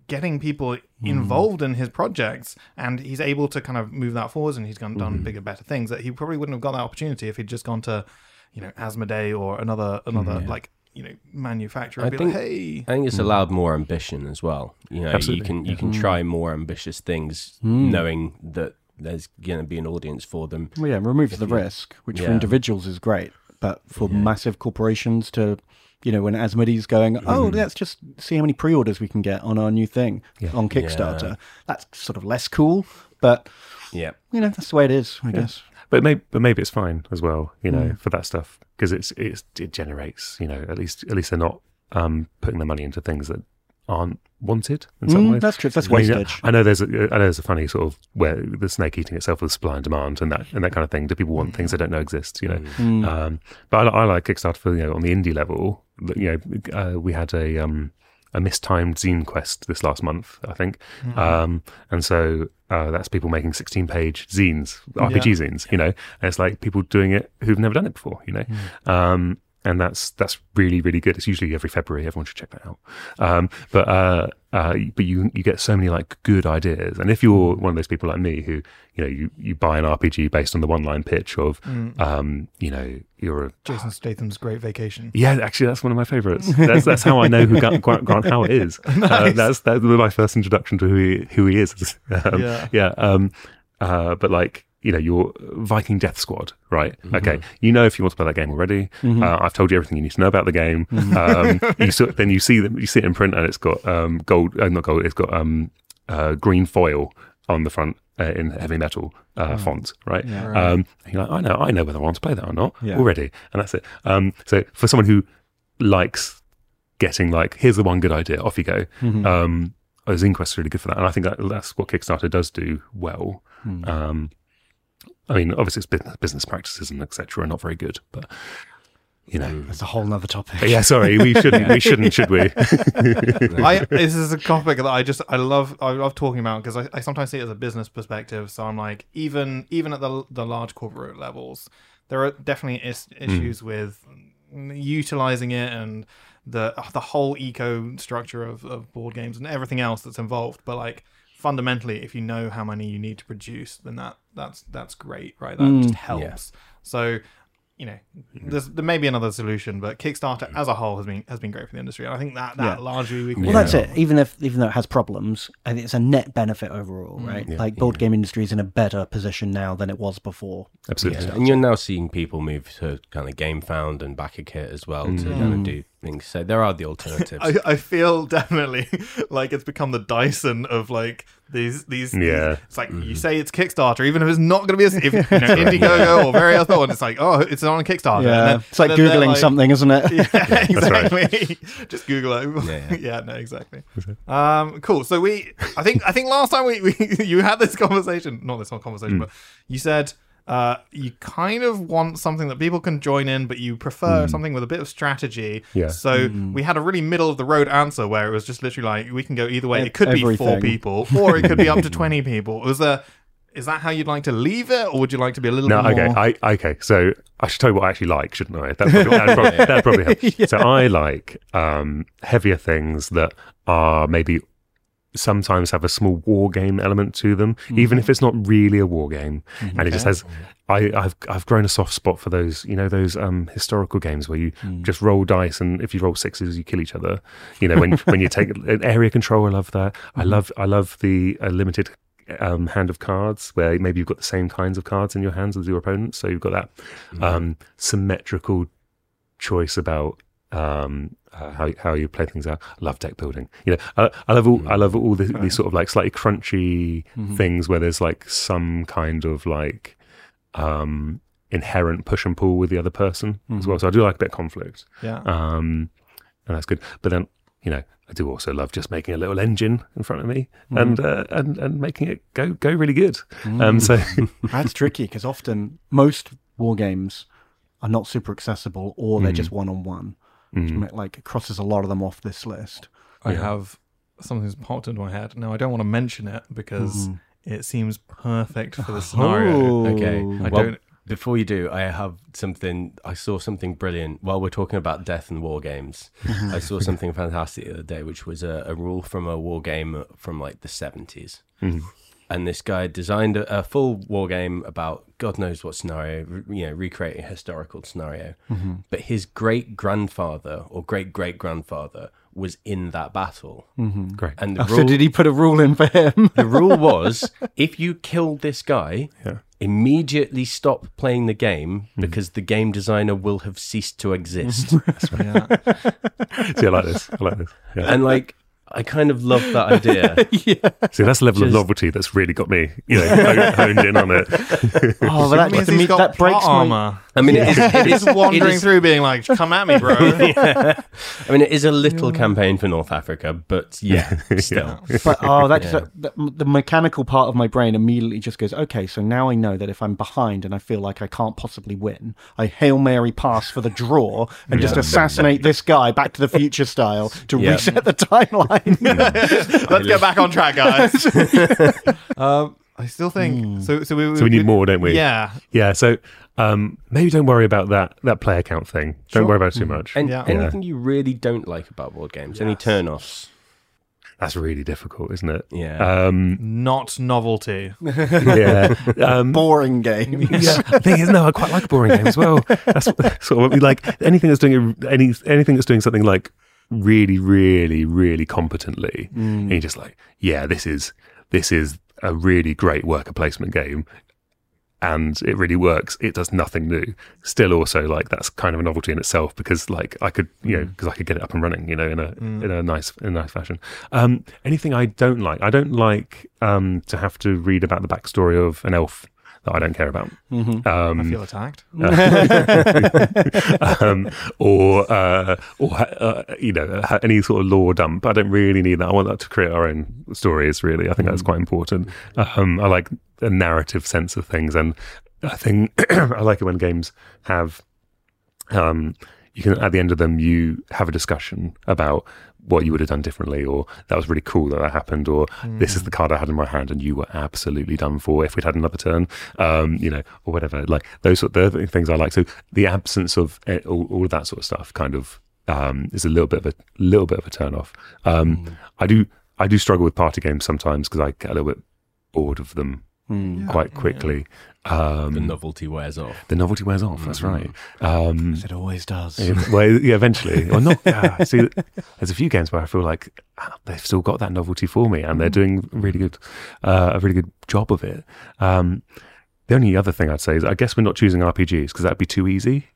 S2: getting people mm. involved in his projects and he's able to kind of move that forwards and he's gone done mm-hmm. bigger better things that he probably wouldn't have got that opportunity if he'd just gone to you know Asmodee or another another mm, like you know manufacturer
S4: I
S2: be
S4: think-
S2: like, hey,
S4: I think it's allowed more ambition as well. You know,
S6: Absolutely,
S4: you can you can try more ambitious things, knowing that there's going to be an audience for them.
S3: Well, yeah, removes the risk, which for individuals is great, but for massive corporations to, you know, when Asmodee's going, oh, let's just see how many pre-orders we can get on our new thing on Kickstarter. That's sort of less cool, but
S4: Yeah,
S3: you know, that's the way it is, I guess.
S6: But maybe, but maybe it's fine as well, you know, for that stuff because it's it's it generates, you know, at least at least they're not um, putting their money into things that aren't wanted in some
S3: Mm,
S6: ways.
S3: that's true. That's
S6: I mean,
S3: wastage.
S6: I know there's a, I know there's a funny sort of where the snake eating itself with supply and demand and that and that kind of thing. Do people want things they don't know exist? You know,
S3: Mm.
S6: um, but I, I like Kickstarter for you know on the indie level. You know, uh, we had a um, a mistimed zine quest this last month, I think, um, and so uh, that's people making sixteen page zines, RPG zines. You know, and it's like people doing it who've never done it before. You know. Um, and that's that's really really good. It's usually every February. Everyone should check that out. Um, but uh, uh, but you you get so many like good ideas. And if you're one of those people like me who you know you, you buy an RPG based on the one line pitch of um, you know you're a
S2: Jason Statham's Great Vacation.
S6: yeah, actually, that's one of my favourites. That's, that's how I know who Grant, Grant, Howitt is. Uh, that's that's my first introduction to who he who he is. Um,
S2: Yeah.
S6: yeah. Um, uh, but like you know, your Viking Death Squad, right? Okay, you know if you want to play that game already. Uh, I've told you everything you need to know about the game. Um, you then you see them, you see it in print, and it's got um, gold, uh, not gold. It's got um, uh, green foil on the front. Uh, in heavy metal uh, font, right? Um, and you're like, I know, I know whether I want to play that or not
S3: Yeah.
S6: already, and that's it. Um, so for someone who likes getting like, here's the one good idea, off you go. Um, oh, ZineQuest is really good for that, and I think that, that's what Kickstarter does do well. Um, I mean, obviously, it's business, business practices and etc. are not very good, but you know,
S3: That's a whole other topic.
S6: But yeah. Sorry, we shouldn't. We shouldn't, should we?
S2: I this is a topic that I just I love I love talking about because I, I sometimes see it as a business perspective. So I'm like even even at the the large corporate levels, there are definitely is, hmm. issues with utilizing it and the the whole eco structure of, of board games and everything else that's involved. But like fundamentally, if you know how many you need to produce, then that that's that's great, right? That just helps. So you know, mm-hmm. there's, there may be another solution, but Kickstarter mm. as a whole has been has been great for the industry, and I think that that
S3: Yeah.
S2: largely we can
S3: Well, that's it. Even if even though it has problems, I think it's a net benefit overall, mm. right? Like board game industry is in a better position now than it was before.
S6: Absolutely.
S4: Yeah, and you're now seeing people move to kind of Gamefound and BackerKit as well to kind of mm. do things. So there are the alternatives.
S2: I, I feel definitely like it's become the Dyson of like these these.
S6: Yeah.
S2: these- it's like you say it's Kickstarter, even if it's not going to be a, if, you know, Indiegogo or various other ones. It's like oh, it's on Kickstarter.
S3: Yeah,
S2: and then,
S3: it's like
S2: and then they're
S3: googling something, isn't it?
S2: Yeah, exactly. Just Google it.
S4: Yeah,
S2: Yeah, no, exactly. Um, cool. So we, I think, I think last time we, we you had this conversation, not this whole conversation, but you said uh, you kind of want something that people can join in, but you prefer something with a bit of strategy.
S6: Yeah.
S2: So we had a really middle of the road answer where it was just literally like we can go either way. It could be four people, or it could be up to twenty people. Was there? Is that how you'd like to leave it, or would you like to be a little
S6: No,
S2: bit
S6: okay,
S2: more?
S6: I okay. So I should tell you what I actually like, shouldn't I? That probably, that'd probably, that'd probably help. So I like um, heavier things that are maybe sometimes have a small war game element to them, even if it's not really a war game, and it just has. I, I've I've grown a soft spot for those, you know, those um, historical games where you just roll dice, and if you roll sixes, you kill each other. You know, when when you take an area control, I love that. I love I love the uh, limited um, hand of cards where maybe you've got the same kinds of cards in your hands as your opponent, so you've got that um, symmetrical choice about um, uh, how how you play things out. I love deck building. You know, I, I love all I love all the, these sort of like slightly crunchy things where there's like some kind of like um, inherent push and pull with the other person as well. So I do like a bit of conflict.
S2: yeah.
S6: Um, and that's good. But then, you know, I do also love just making a little engine in front of me and uh, and and making it go go really good. Um, so
S3: That's tricky because often most war games are not super accessible or they're just one on one. Mm. Like it crosses a lot of them off this list.
S2: I have something that's popped into my head. Now I don't want to mention it because mm-hmm. it seems perfect for the scenario. Oh.
S4: Okay.
S2: I
S4: well,
S2: don't-
S4: before you do, I have something. I saw something brilliant while we're talking about death and war games. I saw something fantastic the other day, which was a, a rule from a war game from like the 70s and this guy designed a, a full war game about God knows what scenario, re- you know, recreating a historical scenario.
S3: Mm-hmm.
S4: But his great grandfather or great great grandfather was in that battle,
S6: Great.
S4: and the
S3: Oh,
S4: rule
S3: so did he put a rule in for him?
S4: the rule was if you killed this guy,
S6: Yeah.
S4: immediately stop playing the game because the game designer will have ceased to exist.
S2: Yeah.
S6: See, I like this. I like this. Yeah.
S4: and like, I kind of love that idea. yeah.
S6: See, that's the level of novelty that's really got me, you know, honed in on it.
S3: Oh, but
S2: That
S3: that,
S2: means
S3: to
S2: he's
S3: me,
S2: got
S3: that breaks
S2: plot
S3: my.
S4: I mean, it is, it
S2: He's wandering
S4: it is-
S2: through, being like, "Come at me, bro."
S4: I mean, it is a little campaign for North Africa, but yeah, still.
S3: But oh, that just
S4: Yeah.
S3: that, the mechanical part of my brain immediately just goes, okay, so now I know that if I'm behind and I feel like I can't possibly win, I hail mary pass for the draw and just assassinate this guy Back to the Future style to
S4: Yeah.
S3: reset the timeline.
S2: Let's get back on track, guys. um, I still think so. So we,
S6: So we need more, don't we?
S2: Yeah,
S6: Yeah. So um, maybe don't worry about that that player count thing. Don't
S2: Sure.
S6: worry about it too much.
S4: And
S2: Yeah.
S4: anything you really don't like about board games, any turn-offs?
S6: That's really difficult, isn't it?
S4: Yeah.
S6: Um,
S2: not novelty.
S6: yeah. Um,
S3: Boring game.
S6: yeah. The thing is, no, I quite like a boring game as well. That's sort of what we like anything that's doing any anything that's doing something like really, really, really competently, and you're just like, yeah, this is this is a really great worker placement game. And it really works. It does nothing new. Still, also like that's kind of a novelty in itself because like I could, you know, because I could get it up and running, you know, in a in a nice in a nice fashion. Um, anything I don't like, I don't like um, to have to read about the backstory of an elf that I don't care about.
S2: I
S6: Um,
S2: feel attacked.
S6: um, or uh, or uh, you know any sort of lore dump. I don't really need that. I want that to create our own stories. Really, I think that's quite important. Um, I like a narrative sense of things, and I think I like it when games have. Um, you can at the end of them you have a discussion about what you would have done differently or that was really cool that that happened or this is the card i had in my hand and you were absolutely done for if we'd had another turn um you know or whatever. Like those sort of the things i like. So the absence of eh, all, all of that sort of stuff kind of um is a little bit of a little bit of a turn off. Um i do i do struggle with party games sometimes because i get a little bit bored of them quite quickly um
S4: the novelty wears off.
S6: the novelty wears off that's right um
S3: It always does.
S6: yeah, well, yeah, eventually, or not. Uh, see, there's a few games where I feel like ah, they've still got that novelty for me, and they're doing really good, uh, a really good job of it. Um, the only other thing I'd say is, I guess we're not choosing RPGs because that'd be too easy.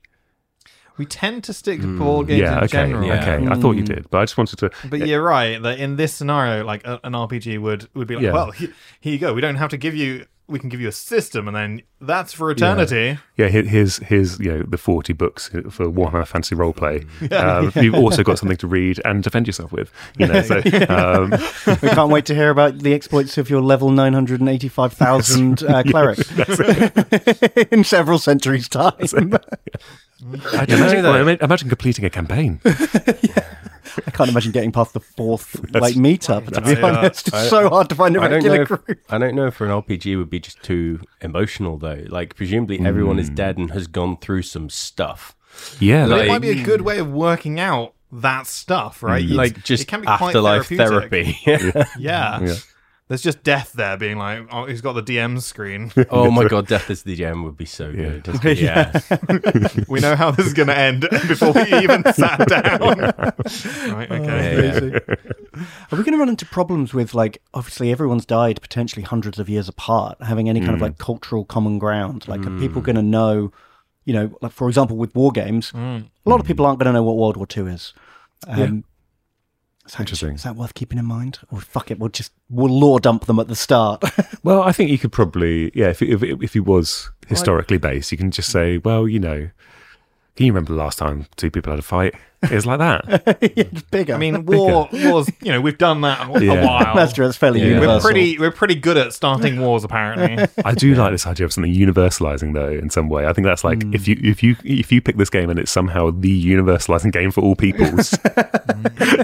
S2: We tend to stick to board games
S6: yeah,
S2: in
S6: okay,
S2: general.
S4: yeah.
S6: okay. I thought you did, but I just wanted to.
S2: But you're right that in this scenario, like a, an RPG would would be like,
S6: Yeah.
S2: well, he, here you go. We don't have to give you. We can give you a system, and then that's for eternity.
S6: Yeah, here- here's here's you know the forty books for Warhammer Fantasy Roleplay. Um, You've also got something to read and defend yourself with. You know, so um,
S3: we can't wait to hear about the exploits of your level 985,000 uh, cleric in several centuries' time.
S6: I imagine, well, imagine completing a campaign.
S3: I can't imagine getting past the fourth like meetup. To be
S2: Yeah.
S3: Uh, honest, it's so hard to find a
S4: I don't
S3: regular
S4: If,
S3: group.
S4: I don't know if for an RPG would be just too emotional though. Like presumably everyone is hmm. dead and has gone through some stuff.
S6: Yeah, like,
S2: it might be a good way of working out that stuff, right? Hmm. It's-
S4: like just
S2: it can be quite
S4: afterlife
S2: therapeutic.
S4: therapy.
S2: Yeah.
S6: Yeah.
S2: There's just death there, being like, oh, he's got the DM screen.
S4: oh my god, Death is the DM would be so good. Yeah.
S2: we know how this is going to end before we even sat down. right? Okay.
S4: Oh, yeah, yeah.
S3: Are we going to run into problems with like obviously everyone's died potentially hundreds of years apart, having any kind of hmm. like cultural common ground? Like, are people hmm. going to know? You know, like for example, with war games, hmm. a lot of people aren't going to know what World War Two is. Um, is that-
S6: Interesting.
S3: Is that worth keeping in mind? Or fuck it, we'll just we'll lore dump them at the start.
S6: Well, I think you could probably, yeah, if if, if he was historically based, you can just say, well, you know, can you remember the last time two people had a fight? It was like that.
S3: it's bigger.
S2: I mean, war wars. You know, we've done that a, a
S6: Yeah.
S2: while.
S3: that's true. That's fairly
S4: Yeah.
S2: We're pretty. We're pretty good at starting wars, apparently.
S6: I do like this idea of something universalizing, though, in some way. I think that's like if hmm. you if you if you pick this game and it's somehow the universalizing game for all peoples,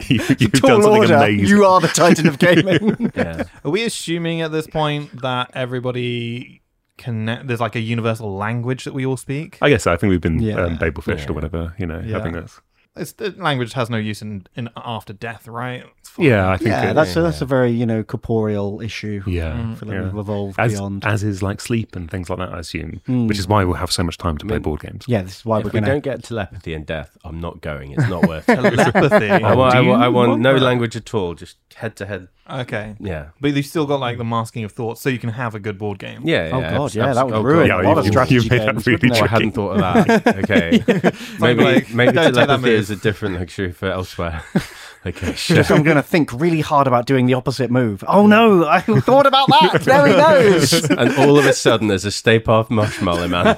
S6: you, you've done something
S3: order.
S6: amazing.
S3: You are the titan of gaming.
S4: yeah.
S2: Are we assuming at this point that everybody can? There's like a universal language that we all speak.
S6: I guess so. I think we've been
S3: Yeah.
S6: um, babel fished or whatever. You know,
S2: Yeah.
S6: I think that's
S2: it's, the language has no use in, in after death, right?
S6: Yeah, I think
S3: Yeah,
S6: it-
S3: that's a, that's a very you know corporeal issue.
S6: yeah,
S3: I feel like
S6: yeah.
S3: we've
S6: as,
S3: beyond.
S6: as is like sleep and things like that. I assume,
S3: Hmm.
S6: which is why we'll have so much time to play board games.
S3: yeah, this is why
S4: If
S3: we're
S4: we
S3: gonna.
S4: don't get telepathy and death, I'm not going. It's not worth it.
S2: Telepathy.
S4: I want, I want, I want
S6: want
S4: no
S6: that?
S4: language at all, just head to head.
S2: okay.
S4: Yeah.
S2: But you've still got like the masking of thoughts, so you can have a good board game.
S4: Yeah.
S3: Oh
S4: yeah,
S3: god, yeah, that
S4: abs-
S3: would
S4: oh,
S3: ruin
S6: God.
S3: a
S6: Yeah,
S3: lot of
S6: you-
S3: strategy
S6: you made that
S3: games.
S6: really
S3: wouldn't
S4: Oh, I hadn't thought of that. Okay. maybe
S2: like,
S4: maybe
S2: don't that
S4: telepathy
S2: move.
S4: Is a different luxury for elsewhere. okay.
S3: Just, I'm going to think really hard about doing the opposite move. Oh no, I thought about that. There he goes.
S4: and all of a sudden, there's a Stay Puft Marshmallow Man.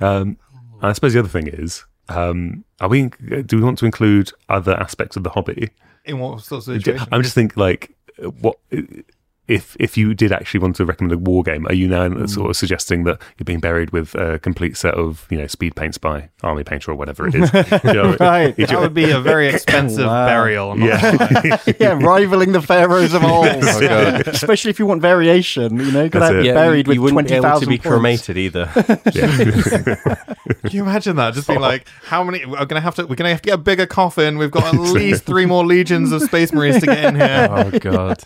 S6: Um, I suppose the other thing is, um, are we? Do we want to include other aspects of the hobby?
S2: In what sorts of situations?
S6: I'm just thinking, like, what if if you did actually want to recommend a war game? Are you now
S3: Hmm.
S6: sort of suggesting that you're being buried with a complete set of you know speed paints by Army Painter or whatever it is? You know,
S3: Right.
S6: you
S2: that would be a very expensive
S3: Wow.
S2: burial. I'm
S6: Yeah.
S2: gonna
S3: yeah, rivaling the pharaohs of old.
S6: Oh,
S3: Especially if you want variation, you know, got to be
S6: Yeah,
S3: buried
S4: you,
S3: with
S4: you wouldn't
S3: twenty
S4: be able to be cremated either.
S2: Can you imagine that? Just being like, how many? We're gonna have to. We're gonna have to get a bigger coffin. We've got at least three more legions of Space Marines to get in here.
S4: oh god.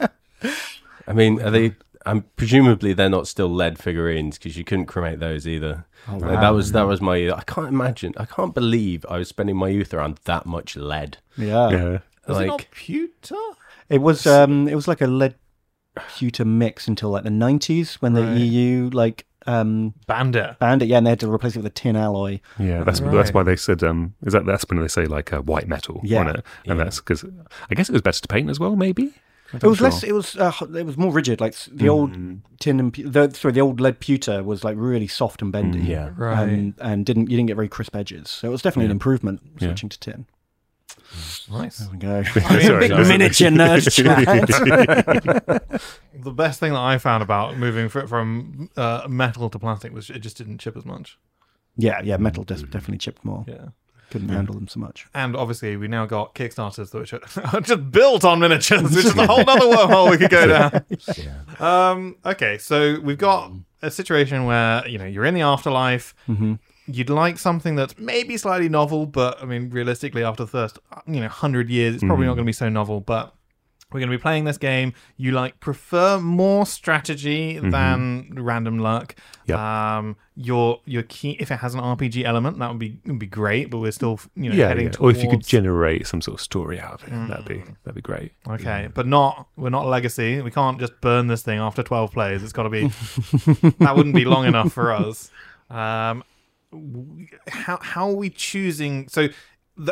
S4: I mean, are they? I'm presumably they're not still lead figurines because you couldn't cremate those either. Like, that was that was my. I can't imagine. I can't believe I was spending my youth around that much lead.
S3: Yeah.
S6: yeah.
S2: Was it not
S4: Like,
S2: pewter?
S3: it was. Um, it was like a lead pewter mix until like the nineties when the
S2: Right.
S3: EU like um
S2: Bandit.
S3: banned it. Yeah, and they had to replace it with a tin alloy.
S6: Yeah, that's
S2: Right.
S6: that's why they said um is that that's when they say like uh, white metal
S3: Yeah.
S6: on it, and that's because I guess it was better to paint as well, maybe.
S3: It was less. It was. Uh, it was more rigid. Like s- the old
S6: Mm.
S3: tin and the, sorry, the old lead pewter was like really soft and bendy.
S4: yeah.
S2: Right.
S3: And, and didn't you didn't get very crisp edges. So it was definitely an improvement
S6: Yeah.
S3: switching to tin.
S2: nice.
S3: There we go.
S6: Sorry,
S3: Big miniature nerd chat.
S2: The best thing that I found about moving from uh, metal to plastic was it just didn't chip as much.
S3: yeah, yeah. Metal des- definitely chipped more.
S2: Yeah.
S3: Couldn't handle them so much.
S2: And obviously, we now got Kickstarters which are just built on miniatures, which is a whole other wormhole we could go down. Um, okay, so we've got a situation where you know you're in the afterlife.
S3: Mm-hmm.
S2: You'd like something that's maybe slightly novel, but I mean, realistically, after the first you know hundred years, it's probably not going to be so novel. But we're going to be playing this game. You like prefer more strategy than random luck.
S6: Yep.
S2: Um, you're you're if it has an RPG element, that would be would be great. But we're still you know
S6: yeah,
S2: heading
S6: yeah. or if you could generate some sort of story out of it, that'd be that'd be great.
S2: Okay, but not we're not legacy. We can't just burn this thing after twelve plays. It's got to be that wouldn't be long enough for us. Um, how how are we choosing? So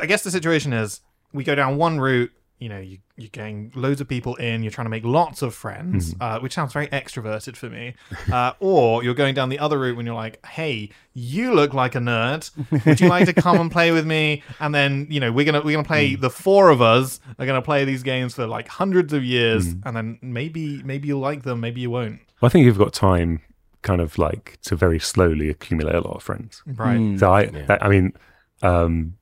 S2: I guess the situation is we go down one route. You know, you, you're getting loads of people in. You're trying to make lots of friends, uh, which sounds very extroverted for me. Uh, or you're going down the other route when you're like, "Hey, you look like a nerd. Would you like to come and play with me?" And then you know we're gonna we're gonna play the four of us are gonna play these games for like hundreds of years, and then maybe maybe you'll like them, maybe you won't.
S6: Well, I think you've got time, kind of like to very slowly accumulate a lot of friends.
S2: Right.
S6: So I, that, I mean, um,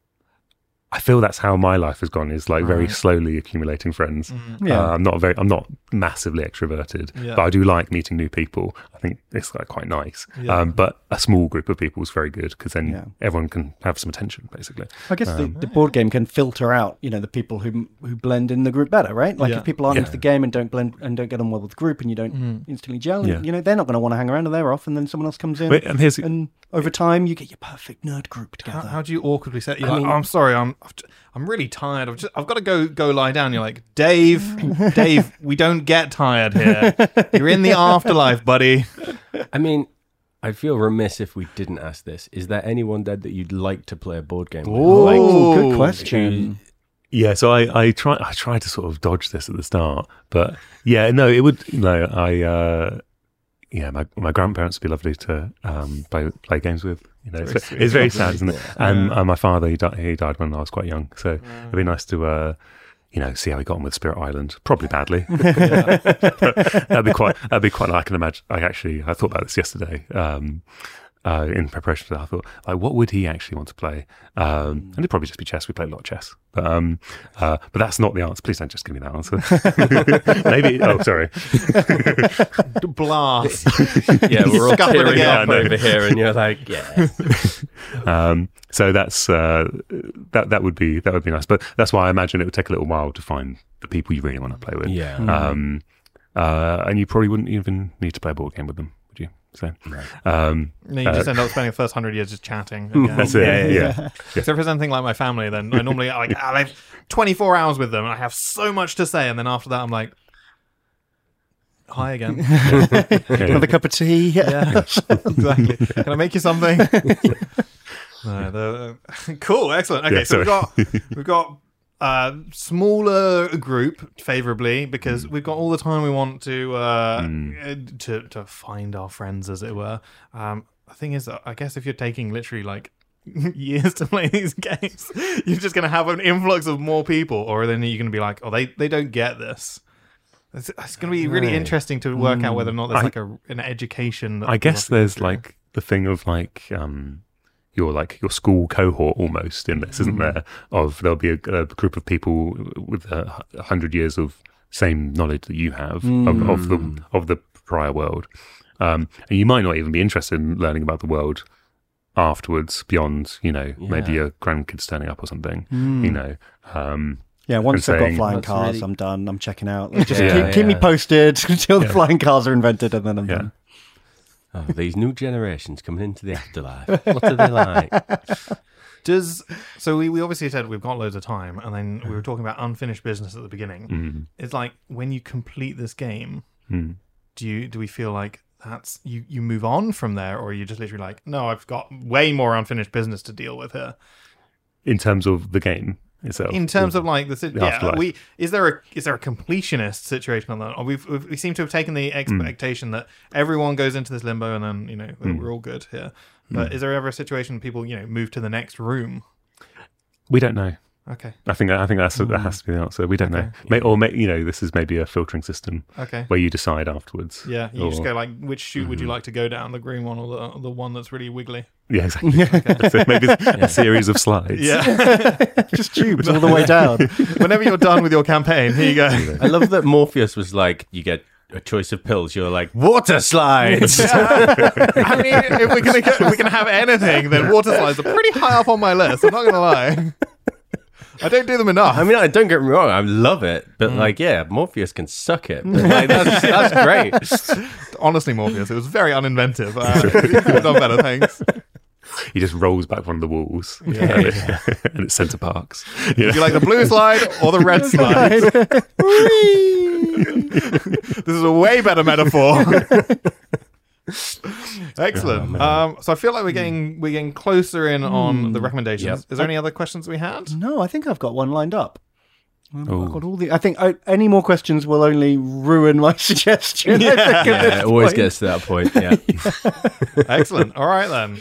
S6: I feel that's how my life has gone. Is like very
S2: Right.
S6: slowly accumulating friends.
S3: Yeah.
S6: Uh, I'm not very, I'm not massively extroverted,
S2: Yeah.
S6: but I do like meeting new people. I think it's like quite nice.
S2: Yeah.
S6: Um, but a small group of people is very good because then
S3: Yeah.
S6: everyone can have some attention, basically.
S3: I guess the, the board game can filter out, you know, the people who who blend in the group better, right? Like
S2: Yeah.
S3: if people aren't
S6: Yeah.
S3: into the game and don't blend and don't get on well with the group, and you don't instantly gel,
S6: Yeah.
S3: you know, they're not going to want to hang around, and they're off, and then someone else comes in,
S6: Wait, and here's
S3: and over time you get your perfect nerd group together.
S2: how do you awkwardly say? You're like, oh, I'm sorry, I'm I've j- I'm really tired. I've just I've got to go go lie down. You're like, Dave, Dave, we don't get tired here. You're in the afterlife, buddy.
S4: I mean, I'd feel remiss if we didn't ask this. Is there anyone dead that you'd like to play a board game with? Like,
S3: oh, good question.
S6: Yeah, so I, I try I tried to sort of dodge this at the start, but yeah, no, it would no, I uh yeah, my my grandparents would be lovely to um play play games with. You know, it's, it's very sad, isn't it? And uh, my father he died he died when I was quite young, so it'd be nice to uh you know, see how he got on with Spirit Island. Probably badly. that'd be quite. That'd be quite. I can imagine. I actually, I thought about this yesterday. Um, uh, in preparation for that, I thought, like, what would he actually want to play? Um, and it'd probably just be chess. We play a lot of chess, but um, uh, but that's not the answer. Please don't just give me that answer. Maybe. Oh, sorry.
S2: Blast.
S4: Yeah, we're all
S2: Scuffling
S4: tearing
S2: again.
S4: up over here, and you're like, yeah.
S6: Um, so that's uh, that that would be that would be nice. But that's why I imagine it would take a little while to find the people you really want to play with.
S4: Yeah.
S6: Um, uh, and you probably wouldn't even need to play a board game with them, would you? So, um,
S2: No, you just end up spending the first hundred years just chatting. Again.
S6: that's it.
S2: Yeah,
S6: Yeah,
S2: yeah, yeah.
S6: yeah.
S2: Except for something like my family, then I normally like I have 24 hours with them, and I have so much to say, and then after that, I'm like, hi again.
S3: Another cup of tea.
S2: Yeah, exactly. Can I make you something? no, the, cool, excellent. Okay,
S6: Yeah,
S2: so we've got we've got a smaller group favorably because
S6: Mm.
S2: we've got all the time we want to uh, to to find our friends, as it were. Um, the thing is, I guess if you're taking literally like years to play these games, you're just going to have an influx of more people, or then you're going to be like, oh, they they don't get this. It's, it's going to be really
S4: Right.
S2: interesting to work out whether or not there's
S6: I-
S2: like a an education. that
S6: I guess
S2: have to go
S6: there's like the thing of like um, your like your school cohort almost in this, isn't there? Of there'll be a, a group of people with a, a hundred years of same knowledge that you have of, of the of the prior world, um, and you might not even be interested in learning about the world afterwards beyond you know maybe your grandkids turning up or something you know? Um
S3: Yeah, once
S6: And
S3: I've got flying cars,
S4: really-
S3: I'm done. I'm checking out. Just
S6: Yeah,
S3: keep, keep me posted until the flying cars are invented, and then I'm
S6: yeah.
S3: done.
S4: Oh, these new generations coming into the afterlife. What are they like?
S2: Does so we, we obviously said we've got loads of time, and then we were talking about unfinished business at the beginning.
S6: Mm.
S2: It's like when you complete this game,
S6: Mm.
S2: do you do we feel like that's you you move on from there, or are you just literally like, no, I've got way more unfinished business to deal with here.
S6: in terms of the game itself
S2: In terms of like the, si-
S6: The
S2: yeah, we is there a is there a completionist situation on that? Or we've, we've we seem to have taken the
S6: Mm.
S2: expectation that everyone goes into this limbo and then you know we're,
S6: Mm.
S2: we're all good here. But is there ever a situation people you know move to the next room?
S6: we don't know
S2: Okay,
S6: I think I think that's that has to be the answer. We don't know, may, or may, you know, this is maybe a filtering system
S2: okay.
S6: where you decide afterwards.
S2: Yeah, you just
S6: Or-
S2: go like, which chute would you
S6: Mm-hmm.
S2: like to go down, the green one or the the one that's really wiggly?
S6: Yeah, exactly. so maybe a series of slides.
S2: Yeah.
S3: Just tubes all the way down.
S2: Whenever you're done with your campaign, here you go.
S4: I love that Morpheus was like, you get a choice of pills. You're like, water slides.
S2: I mean, if we're gonna go, if we're gonna have anything, then water slides are pretty high up on my list. I'm not gonna lie. I don't do them enough.
S4: I mean, I don't get me wrong, I love it, but like, yeah, Morpheus can suck it. But like, that's, that's great.
S2: honestly, Morpheus, it was very uninventive. Uh, you could have done better things.
S6: He just rolls back one of the walls, and, it, and it's Center Parcs. You
S2: you like the blue slide or the red slide? this is a way better metaphor. Excellent. um, so I feel like we're getting we're getting closer in on the recommendations.
S4: Yep.
S2: Is there any other questions we had?
S3: No, I think I've got one lined up. I've
S6: Oh.
S3: got all the. I think I, any more questions will only ruin my suggestion. I think,
S4: Yeah, it always
S3: point.
S4: gets to that point. Yeah.
S2: Excellent. All right then.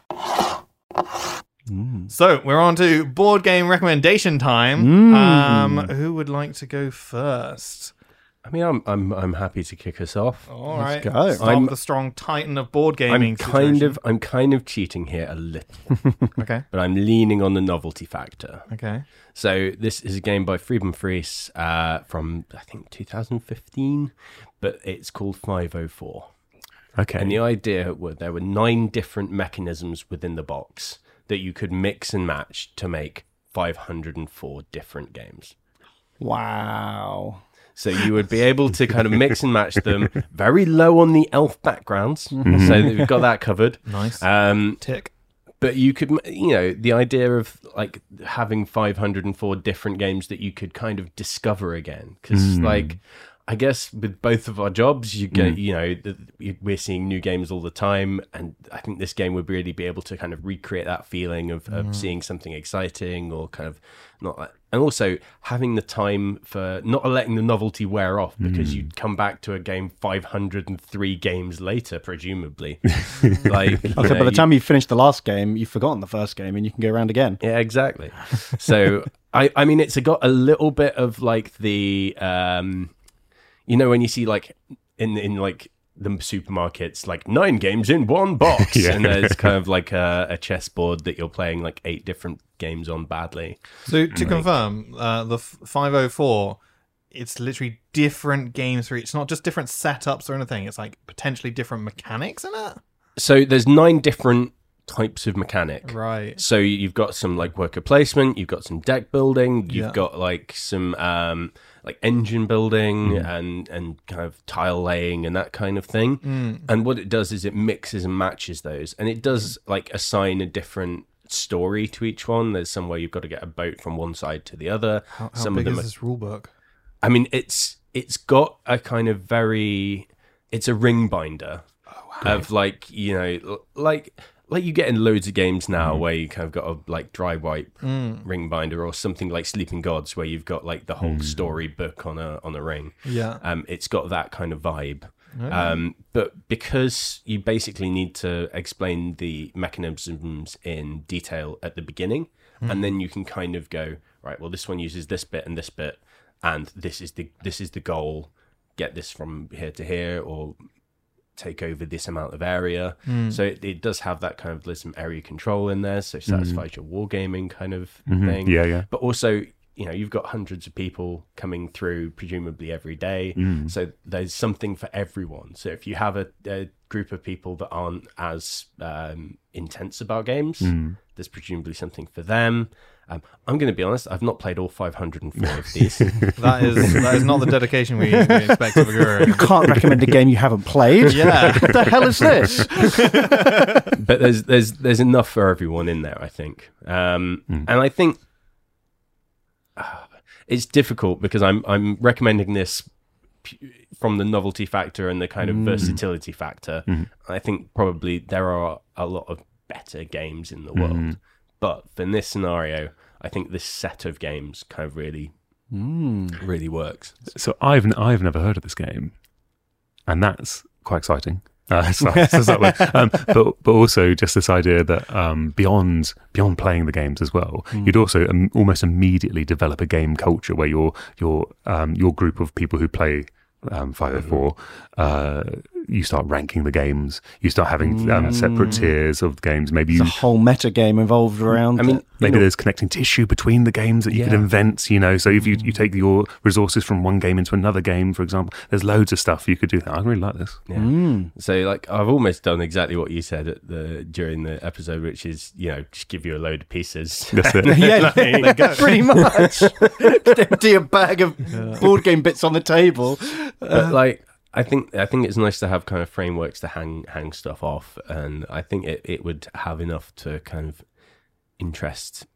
S2: So we're on to board game recommendation time. Um, who would like to go first?
S4: I mean, I'm, I'm, I'm happy to kick us off.
S2: All right,
S3: go.
S2: Start
S4: I'm-
S2: the strong titan of board gaming.
S4: I'm kind
S2: situation.
S4: of, I'm kind of cheating here a little,
S2: okay.
S4: but I'm leaning on the novelty factor.
S2: Okay.
S4: So this is a game by Friedemann Friese uh, from I think 2015, but it's called 504.
S6: Okay.
S4: And the idea were there were nine different mechanisms within the box that you could mix and match to make 504 different games.
S3: Wow.
S4: So you would be able to kind of mix and match them very low on the elf backgrounds. So we've got that covered.
S2: Nice.
S4: Um,
S2: Tick.
S4: but you could, you know, the idea of like having 504 different games that you could kind of discover again. Because, like, I guess with both of our jobs, you get, mm. you know, we're seeing new games all the time. And I think this game would really be able to kind of recreate that feeling of, of mm. seeing something exciting or kind of not like, and also having the time for not letting the novelty wear off because you'd mm. come back to a game 503 games later, presumably. like, you
S3: Okay, by
S4: know,
S3: the
S4: you-
S3: time you finish the last game, you've forgotten the first game and you can go around again.
S4: yeah, exactly. So I, I mean, it's got a little bit of like the, um, you know, when you see like in in like the supermarkets, like nine games in one box,
S6: Yeah.
S4: and there's kind of like a, a chessboard that you're playing like eight different games on badly.
S2: So to confirm, uh, the f- 504, it's literally different games for each. It's not just different setups or anything. It's like potentially different mechanics in it.
S4: So there's nine different types of mechanic.
S2: Right.
S4: So you've got some like worker placement, you've got some deck building, you've
S2: Yeah.
S4: got like some um like engine building and and kind of tile laying and that kind of thing.
S2: Mm.
S4: And what it does is it mixes and matches those, and it does like assign a different story to each one. There's some where you've got to get a boat from one side to the other.
S2: How, how
S4: some
S2: big
S4: of
S2: is
S4: them, are-
S2: this rule book?
S4: I mean, it's it's got a kind of very, it's a ring binder of like you know like like you get in loads of games now where you kind of got a like dry wipe ring binder or something like Sleeping Gods where you've got like the whole story book on a on a ring.
S2: Yeah.
S4: Um, it's got that kind of vibe. Um, but because you basically need to explain the mechanisms in detail at the beginning, and then you can kind of go right. Well, this one uses this bit and this bit, and this is the this is the goal. Get this from here to here, or take over this amount of area. Hmm. So it, it does have that kind of there's some area control in there, so it hmm. satisfies your wargaming kind of mm-hmm. thing.
S6: Yeah, yeah.
S4: But also, you know, you've got hundreds of people coming through, presumably every day. Hmm. So there's something for everyone. So if you have a, a group of people that aren't as um, intense about games, there's presumably something for them. Um, I'm going to be honest, I've not played all 504 of these.
S2: That is that is not the dedication we, we expect of a guru.
S3: You can't recommend a game you haven't played.
S2: Yeah.
S3: what the hell is this?
S4: but there's there's there's enough for everyone in there, I think. Um, And I think uh, it's difficult because I'm I'm recommending this pu- from the novelty factor and the kind of versatility factor. I think probably there are a lot of better games in the world, but in this scenario, I think this set of games kind of really really works.
S6: So I've n- I've never heard of this game, and that's quite exciting. Uh, so, so that um, but but also just this idea that um, beyond beyond playing the games as well, you'd also um, almost immediately develop a game culture where your your um, your group of people who play um, 504, uh, you start ranking the games. You start having um, separate tiers of games. Maybe you
S3: a whole meta game involved around.
S4: I mean,
S3: it.
S6: Maybe
S4: you know,
S6: there's connecting tissue between the games that you could invent, you know. So if you, you take your resources from one game into another game, for example, there's loads of stuff you could do. I really like this.
S4: Yeah.
S3: Mm.
S4: So like I've almost done exactly what you said at the during the episode, which is you know just give you a load of pieces.
S6: That's it.
S3: yeah, pretty much. Just empty a bag of board game bits on the table.
S4: but like I think I think it's nice to have kind of frameworks to hang hang stuff off, and I think it, it would have enough to kind of interest.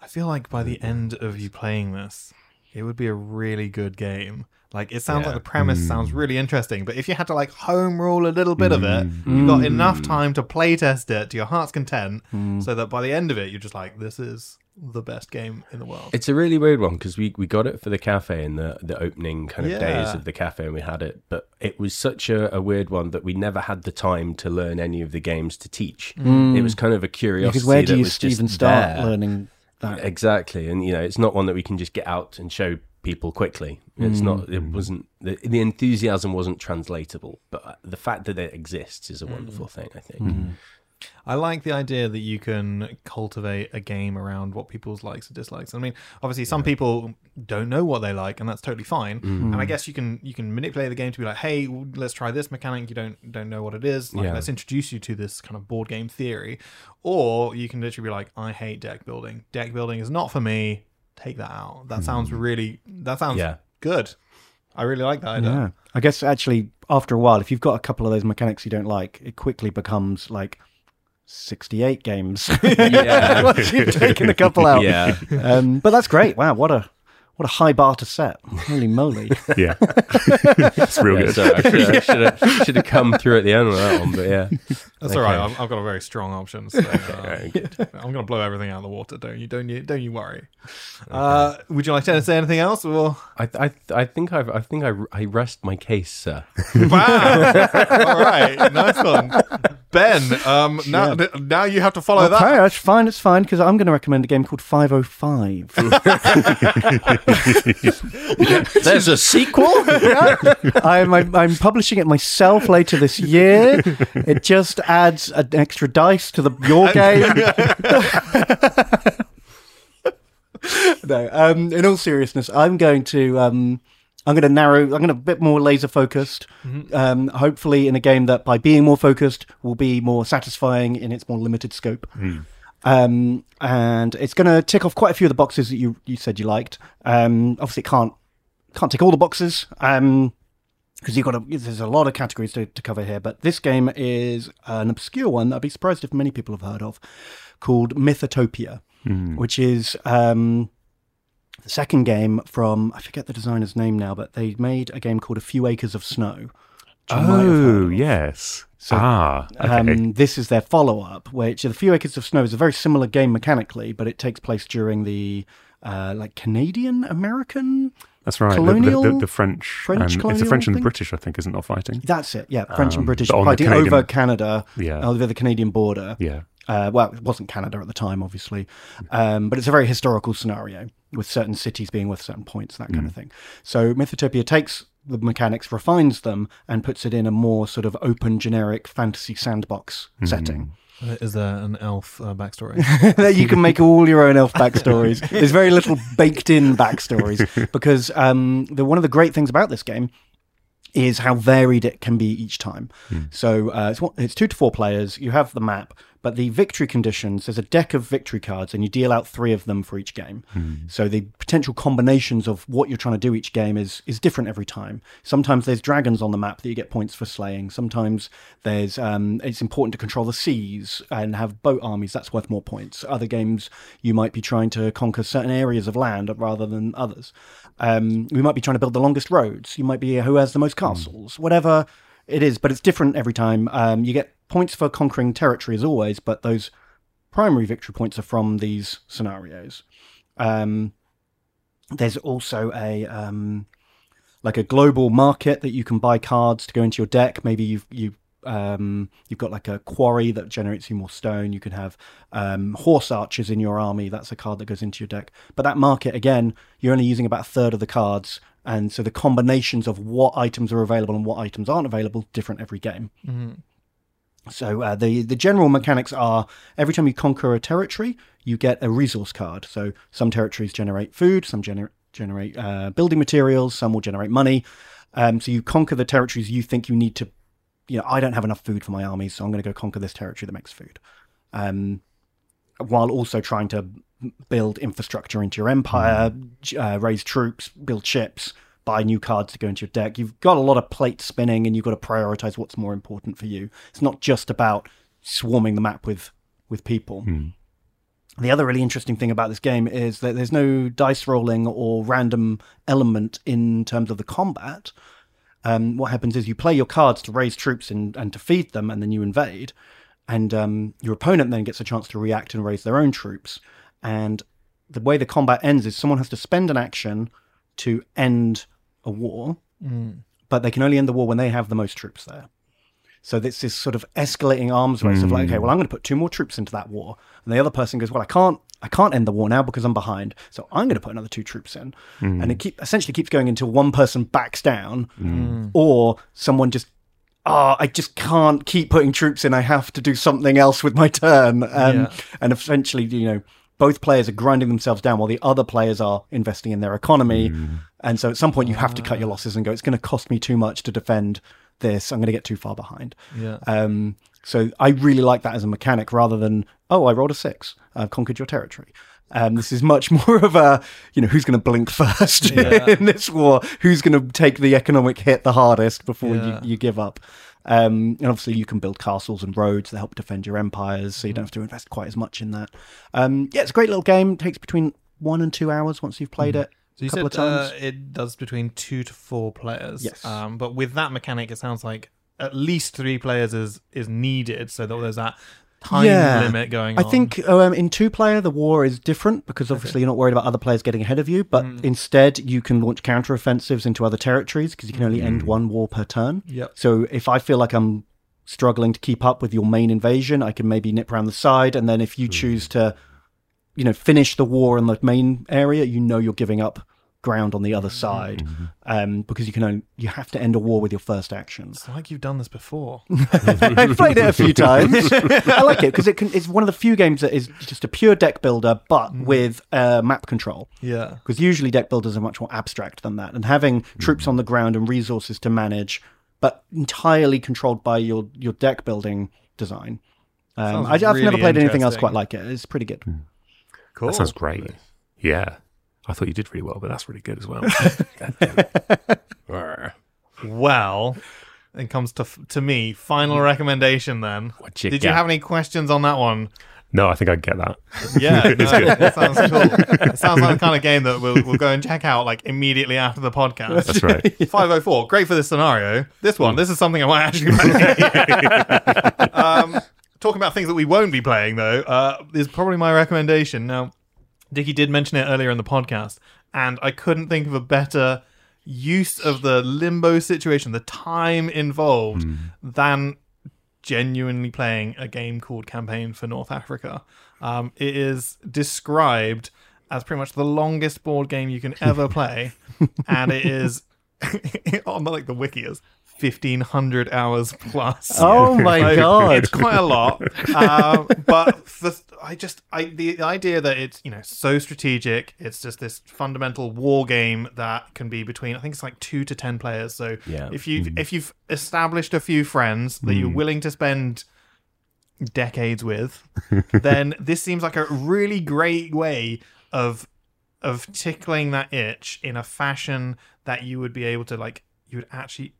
S2: I feel like by the end of you playing this, it would be a really good game. Like it sounds
S4: Yeah.
S2: like the premise sounds mm. really interesting, but if you had to like home rule a little bit of it, mm. you've got enough mm. time to play test it to your heart's content, so that by the end of it, you're just like, this is the best game in the world.
S4: It's a really weird one because we, we got it for the cafe in the, the opening kind of days of the cafe and we had it, but it was such a, a weird one that we never had the time to learn any of the games to teach. Mm. It was kind of a curiosity.
S3: Because where do
S4: that
S3: you even start
S4: there.
S3: learning that?
S4: Exactly, and you know, it's not one that we can just get out and show people quickly. It's not. It mm. wasn't. The, the enthusiasm wasn't translatable, but the fact that it exists is a wonderful thing. I think. Mm.
S2: I like the idea that you can cultivate a game around what people's likes and dislikes. I mean, obviously, some people don't know what they like, and that's totally fine. Mm. And I guess you can you can manipulate the game to be like, "Hey, let's try this mechanic. You don't don't know what it is. Like,
S4: Yeah.
S2: let's introduce you to this kind of board game theory." Or you can literally be like, "I hate deck building. Deck building is not for me. Take that out." That sounds mm. really. That sounds
S4: Yeah.
S2: good. I really like that idea.
S3: Yeah. I guess actually, after a while, if you've got a couple of those mechanics you don't like, it quickly becomes like 68 games.
S4: Yeah.
S3: Once you've taken a couple out.
S4: Yeah.
S3: Um, but that's great. Wow, what a what a high bar to set. Holy moly.
S6: Yeah, it's real
S4: Yeah,
S6: good.
S4: sorry, I should have, should, have, should have come through at the end of that one, but yeah.
S2: That's all right. I've, I've got a very strong option. So, uh, I'm going to blow everything out of the water. Don't you? Don't you? Don't you worry. Uh, would you like to say anything else? Or
S4: I, I, I think I've, I think I, I rest my case, sir.
S2: wow! all right, nice one, Ben. Um, now, now you have to follow
S3: Okay,
S2: that.
S3: that's fine. It's fine because I'm going to recommend a game called 505.
S4: There's a sequel?
S3: I'm, I'm I'm publishing it myself later this year. It just adds an extra dice to the your game. no, um, in all seriousness, I'm going to um, I'm going to narrow. I'm going to a bit more laser focused. Um, hopefully, in a game that by being more focused will be more satisfying in its more limited scope. Um, and it's going to tick off quite a few of the boxes that you you said you liked. Um, obviously, it can't can't tick all the boxes. Um, because you've got a, there's a lot of categories to, to cover here, but this game is an obscure one that I'd be surprised if many people have heard of, called Mythotopia, which is um, the second game from I forget the designer's name now, but they made a game called A Few Acres of Snow. which you might have heard
S6: Oh yes. ah, okay.
S3: Um, this is their follow up, which A Few Acres of Snow is a very similar game mechanically, but it takes place during the uh, like Canadian American.
S6: That's right. The- the-
S3: colonial-
S6: the, the French,
S3: French
S6: and it's the French and the? British, I think, isn't not fighting.
S3: That's it, yeah. French and
S6: Um,
S3: British
S6: on the
S3: fighting
S6: Canadian-
S3: over Canada,
S6: Yeah.
S3: over the Canadian border.
S6: Yeah.
S3: Uh, well, it wasn't Canada at the time, obviously, um, but it's a very historical scenario with certain cities being worth certain points, that kind of thing. So Mythotopia takes the mechanics, refines them, and puts it in a more sort of open, generic fantasy sandbox setting.
S2: Is there an elf uh, backstory?
S3: you can make all your own elf backstories. There's very little baked in backstories because um, the one of the great things about this game is how varied it can be each time. So uh, it's, it's two to four players. You have the map, but the victory conditions. There's a deck of victory cards, and you deal out three of them for each game. So the potential combinations of what you're trying to do each game is is different every time. Sometimes there's dragons on the map that you get points for slaying. Sometimes there's um, it's important to control the seas and have boat armies. That's worth more points. Other games you might be trying to conquer certain areas of land rather than others. Um, we might be trying to build the longest roads. You might be who has the most castles. Whatever it is, but it's different every time. Um, you get points for conquering territory as always, but those primary victory points are from these scenarios. Um, there's also a um, like a global market that you can buy cards to go into your deck. Maybe you've you um, you've got like a quarry that generates you more stone. You can have um, horse archers in your army. That's a card that goes into your deck. But that market again, you're only using about a third of the cards, and so the combinations of what items are available and what items aren't available different every game. So uh, the the general mechanics are every time you conquer a territory, you get a resource card. So some territories generate food, some gener- generate uh, building materials, some will generate money. Um, so you conquer the territories you think you need to. You know, I don't have enough food for my army, so I'm going to go conquer this territory that makes food. Um, while also trying to build infrastructure into your empire, j- uh, raise troops, build ships, buy new cards to go into your deck. You've got a lot of plate spinning, and you've got to prioritize what's more important for you. It's not just about swarming the map with with people. The other really interesting thing about this game is that there's no dice rolling or random element in terms of the combat. Um, what happens is you play your cards to raise troops and, and to feed them, and then you invade. And um, your opponent then gets a chance to react and raise their own troops. And the way the combat ends is someone has to spend an action to end a war, mm. but they can only end the war when they have the most troops there. So it's this sort of escalating arms race of like, mm. okay, well, I'm going to put two more troops into that war, and the other person goes, well, I can't, I can't end the war now because I'm behind, so I'm going to put another two troops in, mm. and it keep essentially keeps going until one person backs down, or someone just oh, I just can't keep putting troops in. I have to do something else with my turn. Um,
S2: Yeah.
S3: And essentially, you know, both players are grinding themselves down while the other players are investing in their economy. And so at some point, you have to cut your losses and go, it's going to cost me too much to defend this. I'm going to get too far behind.
S2: Yeah.
S3: Um, so I really like that as a mechanic rather than, oh, I rolled a six, I've conquered your territory. Um, this is much more of a, you know, who's going to blink first in this war? Who's going to take the economic hit the hardest before
S2: Yeah.
S3: you, you give up? Um, and obviously, you can build castles and roads that help defend your empires, so you don't have to invest quite as much in that. Um, yeah, it's a great little game. takes between one and two hours once you've played it.
S2: So you
S3: a couple
S2: said
S3: of times.
S2: uh, it does between two to four players.
S3: Yes.
S2: Um, but with that mechanic, it sounds like at least three players is is needed, so that there's that time limit going
S3: I
S2: on.
S3: think um, in two player the war is different because obviously you're not worried about other players getting ahead of you, but instead you can launch counter offensives into other territories because you can only end one war per turn.
S2: Yep.
S3: So if I feel like I'm struggling to keep up with your main invasion, I can maybe nip around the side, and then if you choose to, you know, finish the war in the main area, you know you're giving up ground on the other side um, because you can only you have to end a war with your first action.
S2: It's like you've done this before.
S3: I've played it a few times. I like it because it can, it's one of the few games that is just a pure deck builder, but with uh, map control.
S2: yeah.
S3: Because usually deck builders are much more abstract than that, and having troops on the ground and resources to manage, but entirely controlled by your your deck building design. Um, I, I've never played anything else quite like it. It's pretty good.
S2: Cool.
S6: That sounds great. Yeah. I thought you did really well, but that's really good as well.
S2: Well, it comes to to me. Final recommendation then.
S4: What you
S2: Did you
S4: got?
S2: have any questions on that one?
S6: no, I think I get that.
S2: Yeah, no, that sounds cool. It sounds like the kind of game that we'll, we'll go and check out like immediately after the podcast.
S6: That's right.
S2: 504, great for this scenario. This one, this is something I might actually play. um, talking about things that we won't be playing, though, uh, is probably my recommendation. Now, Dickie did mention it earlier in the podcast, and I couldn't think of a better use of the limbo situation, the time involved, than genuinely playing a game called Campaign for North Africa. Um, it is described as pretty much the longest board game you can ever play, and it is on the, like the wiki is fifteen hundred hours plus.
S3: Oh my god!
S2: It's quite a lot, um, but the, I just I the, idea that it's you know so strategic. It's just this fundamental war game that can be between I think it's like two to ten players. So
S4: Yeah.
S2: if you have if you've established a few friends that you're willing to spend decades with, then this seems like a really great way of of tickling that itch in a fashion that you would be able to like you would actually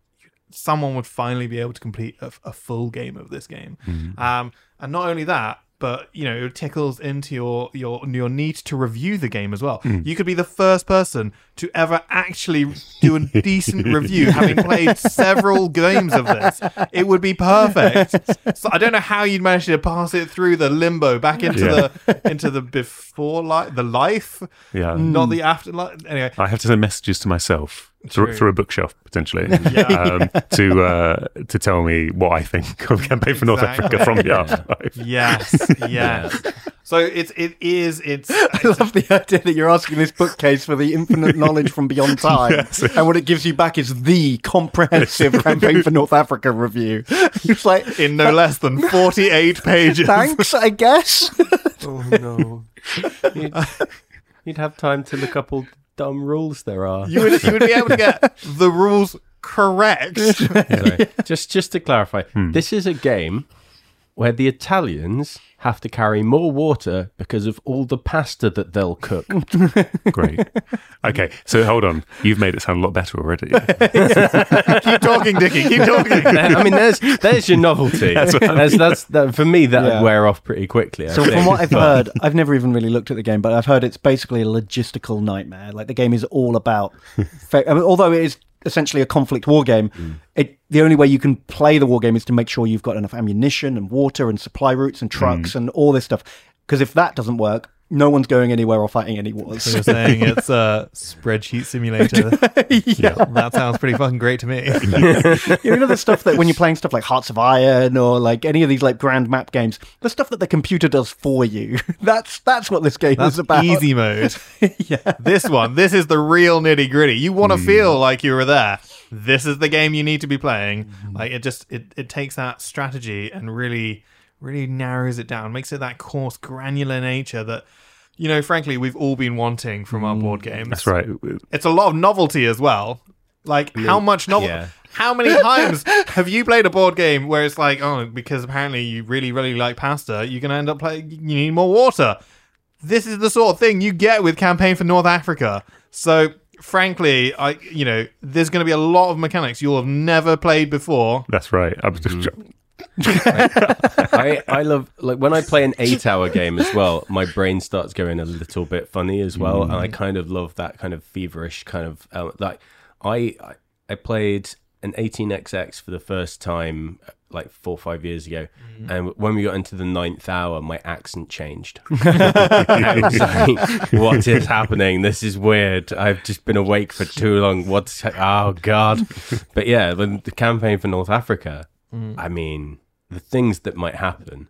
S2: someone would finally be able to complete a, a full game of this game. Mm-hmm. Um and not only that but you know it tickles into your your your need to review the game as well. Mm. You could be the first person to ever actually do a decent review having played several games of this. It would be perfect. So i don't know how you'd manage to pass it through the limbo back into
S6: Yeah.
S2: the into the before life the life.
S6: Yeah.
S2: not mm. the afterlife anyway.
S6: I have to send messages to myself through, through a bookshelf potentially um, to uh, to tell me what I think of Campaign for North Africa from the afterlife.
S2: Yes, yes. So it's it is it's
S3: I love the idea that you're asking this bookcase for the infinite knowledge from beyond time,
S6: Yes.
S3: and what it gives you back is the comprehensive campaign for North Africa review. It's like,
S2: in no less than forty eight pages.
S3: thanks, I guess.
S4: Oh no. You'd, you'd have time to look up all the dumb rules there are.
S2: You would you would be able to get the rules correct.
S4: Sorry. just just to clarify,
S6: Hmm.
S4: this is a game where the Italians have to carry more water because of all the pasta that they'll cook.
S6: Great. Okay, so hold on. You've made it sound a lot better already.
S2: keep talking, Dickie. Keep talking.
S4: I mean, there's there's your novelty. That's, that's that, for me that
S3: Yeah.
S4: would wear off pretty quickly. I
S3: So
S4: think.
S3: from what I've heard, I've never even really looked at the game, but I've heard it's basically a logistical nightmare. Like the game is all about, fa- I mean, although it is essentially a conflict war game, mm. it the only way you can play the war game is to make sure you've got enough ammunition and water and supply routes and trucks mm. and all this stuff. Because if that doesn't work, no one's going anywhere or fighting any wars.
S2: So you're saying it's a spreadsheet simulator.
S3: yeah.
S2: That sounds pretty fucking great to me.
S3: you know the stuff that when you're playing stuff like Hearts of Iron or like any of these like grand map games, the stuff that the computer does for you. That's that's what this game
S2: That's
S3: is about.
S2: easy mode.
S3: yeah.
S2: This one, this is the real nitty gritty. You want to feel like you were there. this is the game you need to be playing.
S3: Mm-hmm.
S2: Like it just it, it takes that strategy and really really narrows it down, makes it that coarse, granular nature that you know, frankly, we've all been wanting from our board games.
S6: Mm, That's right.
S2: It's a lot of novelty as well. Like how much novel?
S4: yeah.
S2: How many times have you played a board game where it's like, oh, because apparently you really, really like pasta, you're gonna end up playing. You need more water. This is the sort of thing you get with campaign for North Africa. So, frankly, I, you know, there's going to be a lot of mechanics you'll have never played before.
S6: That's right. I was just
S4: I, I love like when I play an eight hour game as well, my brain starts going a little bit funny as well, and I mm. kind of love that kind of feverish kind of element. Like I I, played an 18xx for the first time uh, like four or five years ago, mm. and when we got into the ninth hour, my accent changed. Like, what is happening? This is weird. I've just been awake for too long. What's oh god? But yeah, when the campaign for North Africa, Mm. I mean, the things that might happen.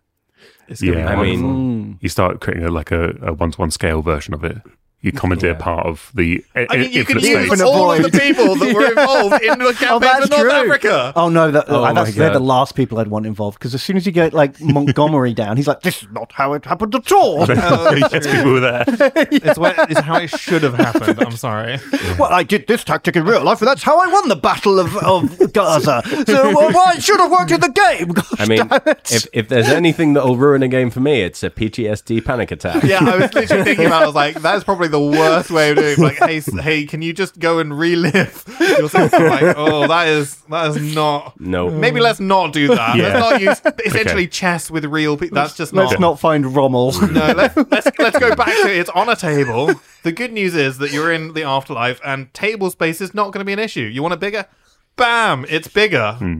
S2: It's gonna be
S6: yeah.
S4: I mean, mm.
S6: you start creating a, like a, a one-to-one scale version of it. You commandeer part of the
S2: I mean, you can
S6: infinite
S2: use
S6: space.
S2: all of the people that were involved in the campaign for North Africa.
S3: Oh no, that,
S4: Oh,
S3: that's, they're the last people I'd want involved because as soon as you get like Montgomery down, he's like, "This is not how it happened at all."
S6: yes, people were there.
S2: It's, what, it's how it should have happened. I'm sorry.
S3: well, I did this tactic in real life, and that's how I won the Battle of, of Gaza. So uh, why it should have worked in the game? Gosh,
S4: I mean, if if there's anything that'll ruin a game for me, it's a PTSD panic attack.
S2: Yeah, I was literally thinking about. it. I was like, that's probably the worst way of doing. it. Like, hey, hey, can you just go and relive yourself? I'm like, oh, that is that is not.
S4: No.
S2: Maybe let's not do that.
S6: Yeah.
S2: Let's not use essentially
S6: Okay.
S2: chess with real people. That's just not
S3: let's
S2: not.
S3: not find Rommel.
S2: No, let's, let's let's go back to it's on a table. The good news is that you're in the afterlife, and table space is not going to be an issue. You want it bigger? Bam! It's bigger.
S6: Hmm.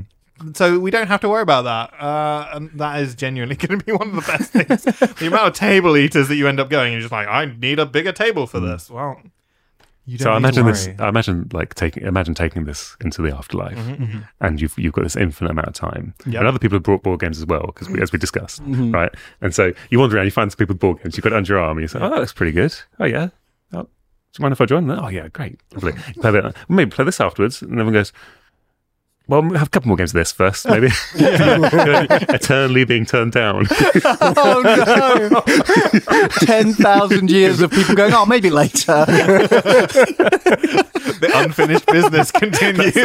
S2: So we don't have to worry about that. Uh, and that is genuinely going to be one of the best things. the amount of table eaters that you end up going, you're just like, I need a bigger table for this. Well, you don't
S6: Hmm. So I
S2: need to
S6: imagine this. I imagine like taking. Imagine taking this into the afterlife, and you've you've got this infinite amount of time.
S2: Yep.
S6: And other people have brought board games as well, because we, as we discussed,
S2: Mm-hmm.
S6: right? And so you wander around, you find some people with board games. You've got it under your arm, and you say, "Oh, that looks pretty good. Oh yeah. Oh, do you mind if I join that? Oh yeah, great, lovely. Play that. Maybe play this afterwards." And everyone goes. Well, we'll have a couple more games of this first, maybe. Eternally being turned down.
S3: oh no! Ten thousand years of people going, "Oh, maybe later."
S2: the unfinished business continues.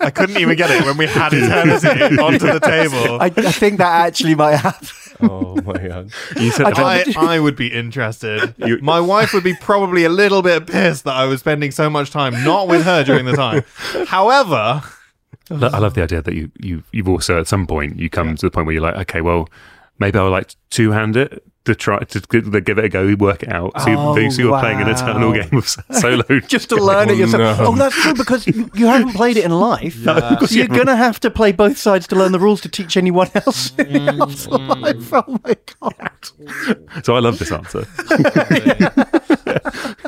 S2: I couldn't even get it when we had eternity onto the table.
S3: I, I think that actually might happen.
S4: Oh my god.
S6: You said
S2: I, I would be interested.
S6: You-
S2: My wife would be probably a little bit pissed that I was spending so much time not with her during the time. However,
S6: I love the idea that you you you've also at some point you come to the point where you're like, okay, well, maybe I would like to two hand it to try to g- give it a go, work it out. So,
S3: Oh,
S6: you, so you're playing an eternal game of s- solo.
S3: Just to learn it oh, yourself.
S4: no.
S3: Oh, that's true because you, you haven't played it in life. so you're gonna have to play both sides to learn the rules to teach anyone else in mm. the afterlife. Mm. Oh my god!
S6: so I love this answer.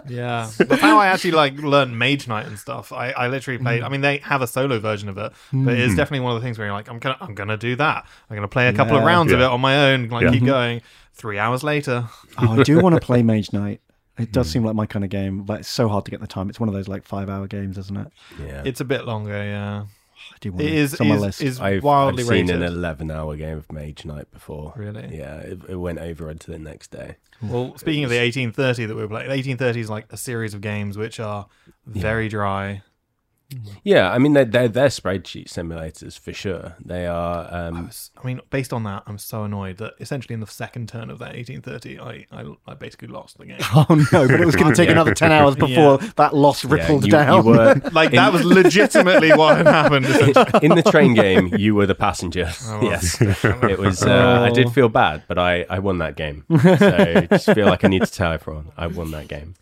S2: yeah, that's how I actually like learned Mage Knight and stuff. I, I literally played. Mm. I mean, they have a solo version of it, but it's definitely one of the things where you're like, I'm gonna I'm gonna do that. I'm gonna play a couple of
S3: Yeah.
S2: rounds of it on my own, like
S6: Yeah.
S2: keep going. Three hours later,
S3: Oh, I do want to play Mage Knight. It does hmm. seem like my kind of game, but it's so hard to get the time. It's one of those like five-hour games, isn't it?
S4: Yeah.
S2: it's a bit longer. Yeah,
S3: I do want
S2: it
S3: to.
S2: is
S3: It's on my
S2: is,
S3: list.
S2: is
S4: I've,
S2: wildly
S4: I've seen
S2: rated.
S4: an 11 hour game of Mage Knight before.
S2: Really?
S4: Yeah, it, it went over into the next day.
S2: Well, speaking of the 1830 that we were playing, 1830 is like a series of games which are very dry.
S4: Yeah, I mean, they're, they're, they're spreadsheet simulators for sure. They are.
S2: I,
S4: Um,
S2: was, I mean, based on that, I'm so annoyed that essentially in the second turn of that 1830, I, I, I basically lost the game.
S3: Oh no! But it was going to take another ten hours before that loss
S4: yeah,
S3: rippled
S4: you,
S3: down.
S4: you were
S2: Like, that was legitimately what had happened. essentially.
S4: in the train game. You were the passenger.
S2: I was.
S4: yes, it was. Uh, I did feel bad, but I, I won that game. So just feel like I need to tell everyone I won that game.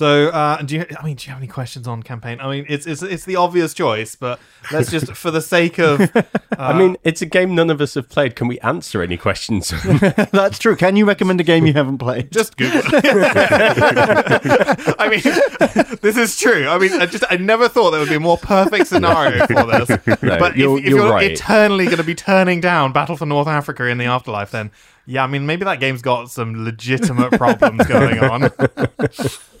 S2: So, uh, do you? I mean, do you have any questions on campaign? I mean, it's it's it's the obvious choice, but let's just, for the sake of, uh,
S4: I mean, it's a game none of us have played. Can we answer any questions?
S3: That's true. Can you recommend a game you haven't played?
S2: just Google. I mean, this is true. I mean, I just I never thought there would be a more perfect scenario for this.
S4: No,
S2: but
S4: you're-
S2: if, if
S4: you're
S2: you're
S4: right.
S2: eternally going to be turning down Battle for North Africa in the afterlife, then Yeah, I mean, maybe that game's got some legitimate problems going on.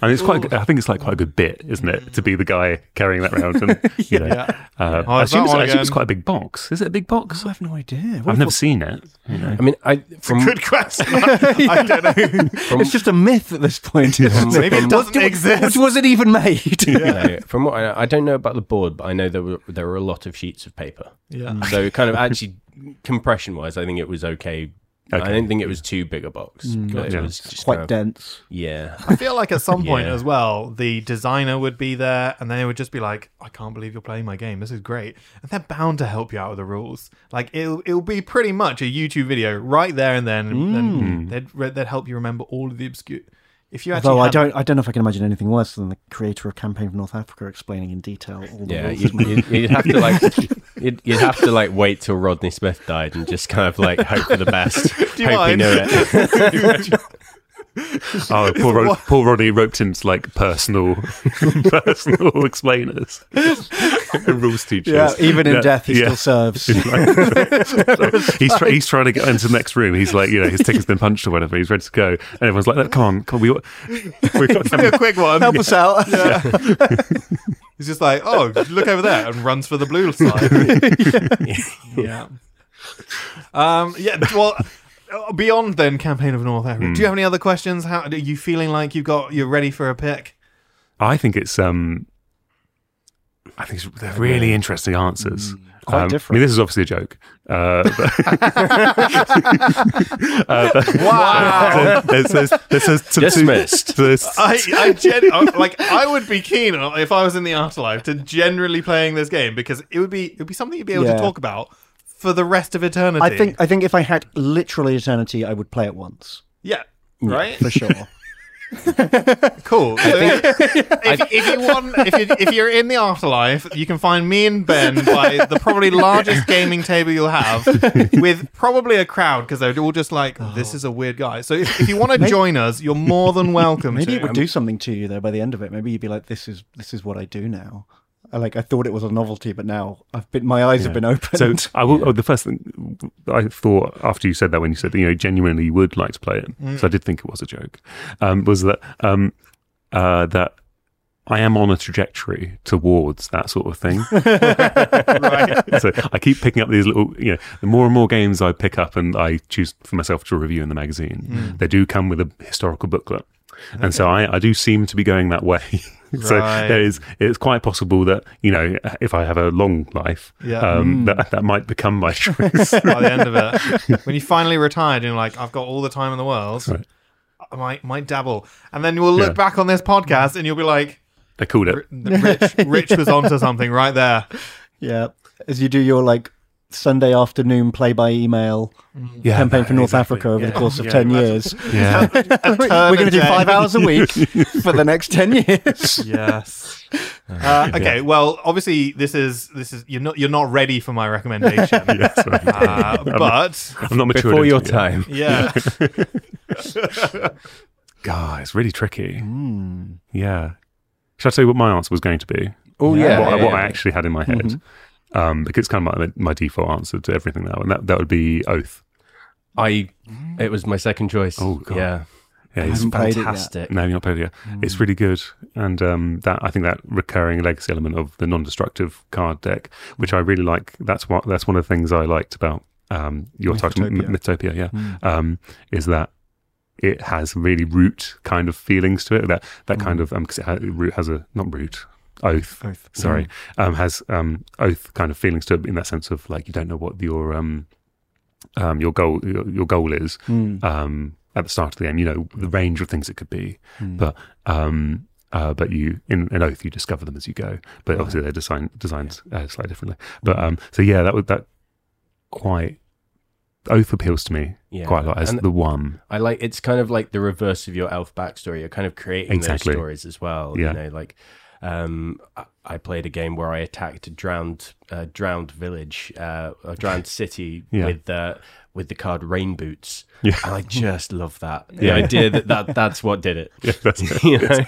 S6: I mean, it's quite. Good, I think it's like quite a good bit, isn't it, to be the guy carrying that around? And you know,
S2: Yeah.
S6: uh,
S2: Oh,
S6: I assume, it's,
S2: one
S6: I assume it's quite a big box. Is it a big box?
S3: I have no idea.
S6: I've never seen it. You know.
S4: I mean, I from
S2: Good question. I don't know.
S3: it's just a myth at this point. isn't
S2: Maybe it doesn't
S3: what-
S2: exist.
S3: what was it even made?
S4: you know, from what I, I don't know about the board, but I know there were there were a lot of sheets of paper.
S2: Yeah.
S4: So kind of actually compression wise, I think it was okay. I
S6: Okay.
S4: didn't think it was too big a box. Mm, but it was just
S3: Quite
S4: kind of-
S3: dense.
S4: Yeah.
S2: I feel like at some point
S4: Yeah.
S2: as well, the designer would be there and they would just be like, I can't believe you're playing my game. This is great. And they're bound to help you out with the rules. Like, it'll, it'll be pretty much a YouTube video right there and then. And mm. they'd, they'd help you remember all of the obscure. If you actually.
S3: Although I don't, I don't know if I can imagine anything worse than the creator of Campaign for North Africa explaining in detail all the
S4: Yeah, you'd, you'd, you'd have to like, you'd, you'd have to like wait till Rodney Smith died and just kind of like hope for the best, hope
S2: you
S4: he
S2: mind?
S4: knew it.
S6: Oh, poor, Rod- poor Rodney roped into like personal, personal explainers, rules teachers.
S3: yeah, even in
S6: Yeah,
S3: death, he
S6: yeah.
S3: still serves.
S6: he's try- he's trying to get into the next room. He's like, you know, his ticket's been punched or whatever. He's ready to go, and everyone's like, "Come on, come on, we we've got
S2: me a quick one.
S3: Help us out.
S2: He's just like, oh, look over there, and runs for the blue side. yeah. Um. Yeah. Well, beyond then, campaign of North Africa. Do you have any other questions? How are you feeling? Like you've got you're ready for a pick?
S6: I think it's um, I think it's, they're really interesting answers.
S3: Quite
S6: Um,
S3: different.
S6: I mean, this is obviously a joke. Uh, but,
S2: Wow.
S6: there's, there's, there's, there's some-
S4: Dismissed.
S6: there's-
S2: I, I gen- uh, like I would be keen if I was in the afterlife to generally playing this game because it would be it would be something you'd be able
S3: Yeah.
S2: to talk about for the rest of eternity.
S3: I think, I think if I had literally eternity, I would play it once
S2: yeah, right.
S3: for sure.
S2: Cool. So if, if you want, if you if you're in the afterlife, you can find me and Ben by the probably largest gaming table you'll have, with probably a crowd because they're all just like, "This oh. is a weird guy." So if, if you want to join us, you're more than welcome.
S3: Maybe
S2: to.
S3: it would do something to you though. By the end of it, maybe you'd be like, "This is this is what I do now." I like I thought it was a novelty, but now I've been my eyes have been opened.
S6: So I will. Oh, the first thing I thought after you said that, when you said that you know genuinely you would like to play it,
S3: Mm.
S6: so I did think it was a joke, um, was that um, uh, that I am on a trajectory towards that sort of thing. So I keep picking up these little, you know, the more and more games I pick up and I choose for myself to review in the magazine,
S3: Mm.
S6: they do come with a historical booklet. And so I, I do seem to be going that way. so
S2: Right.
S6: there is, it's quite possible that, you know, if I have a long life,
S2: Yeah.
S6: um,
S3: Mm.
S6: that, that might become my choice.
S2: by the end of it. When you finally retired, and you're like, I've got all the time in the world.
S6: Right.
S2: I might might dabble, and then we'll look
S6: Yeah.
S2: back on this podcast, and you'll be like,
S6: I called it.
S2: Rich, Rich was onto something right there.
S3: yeah, as you do your like Sunday afternoon play by email
S6: Yeah,
S3: campaign for North
S6: exactly.
S3: Africa over
S6: Yeah.
S3: the course of
S6: Yeah.
S3: ten years.
S6: Yeah.
S3: We're going to do five hours a week for the next ten years.
S2: Yes. Uh, okay. Well, obviously, this is this is you're not you're not ready for my recommendation.
S6: Yes, right.
S2: uh, but
S6: I'm not mature
S4: Before
S6: enough
S4: your
S6: yet.
S4: time.
S2: yeah,
S6: God, it's really tricky.
S3: Hmm.
S6: Yeah. Should I tell you what my answer was going to be?
S4: Oh
S3: Yeah.
S4: yeah,
S6: what, I-
S4: yeah,
S6: what
S4: yeah.
S6: I actually had in my head.
S3: Mm-hmm.
S6: Um, because it's kind of my, my default answer to everything now, and that, that would be Oath.
S4: I. It was my second choice.
S6: Oh, God.
S4: Yeah,
S6: Yeah,
S4: it's
S6: it's
S3: it
S4: fantastic.
S6: No, you've not played it yet. It's really good, and um, that I think that recurring legacy element of the non-destructive card deck, which I really like. That's what that's one of the things I liked about um, your title, M-
S3: Mythotopia.
S6: Mythotopia. Yeah, um, is that it has really root kind of feelings to it. That that kind of because it ha- root has a not root oath.
S3: Oath.
S6: Sorry, um, has um, oath kind of feelings to it in that sense of like you don't know what your um, um, your goal your, your goal is
S3: Mm.
S6: um, at the start of the game. You know the range of things it could be, but um, uh, but you in an oath you discover them as you go. But obviously they're designed designed uh, slightly differently. But um, so yeah, that would that quite oath appeals to me
S4: Yeah.
S6: quite a lot as
S4: And-
S6: the one.
S4: I like it's kind of like the reverse of your elf backstory. You're kind of creating
S6: Exactly.
S4: those stories as well.
S6: Yeah.
S4: You know, like Um, I- played a game where I attacked a drowned, uh, drowned village, uh, a drowned city
S6: Yeah.
S4: with the with the card Rain Boots.
S6: Yeah.
S4: and I just love that. The
S6: Yeah.
S4: idea that, that that's what did it.
S6: Yeah, that's.
S4: You know?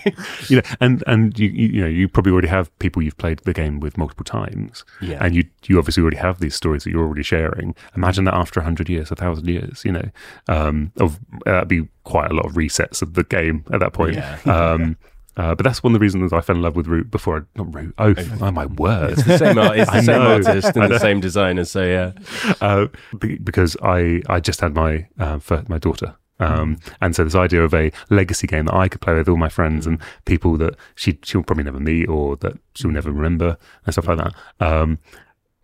S6: you know, and and you, you know you probably already have people you've played the game with multiple times,
S4: Yeah.
S6: and you you obviously already have these stories that you're already sharing. Imagine that after hundred years, a thousand years, you know, um, of uh, that'd be quite a lot of resets of the game at that point.
S4: Yeah.
S6: Um, uh, but that's one of the reasons I fell in love with Root before I not Root. Oh, oh my word!
S4: It's the same art, it's the same artist and the same designer. So yeah,
S6: uh, be- because I I just had my uh, for my daughter. Um, and so this idea of a legacy game that I could play with all my friends and people that she she'll probably never meet or that she'll never remember and stuff like that. Um,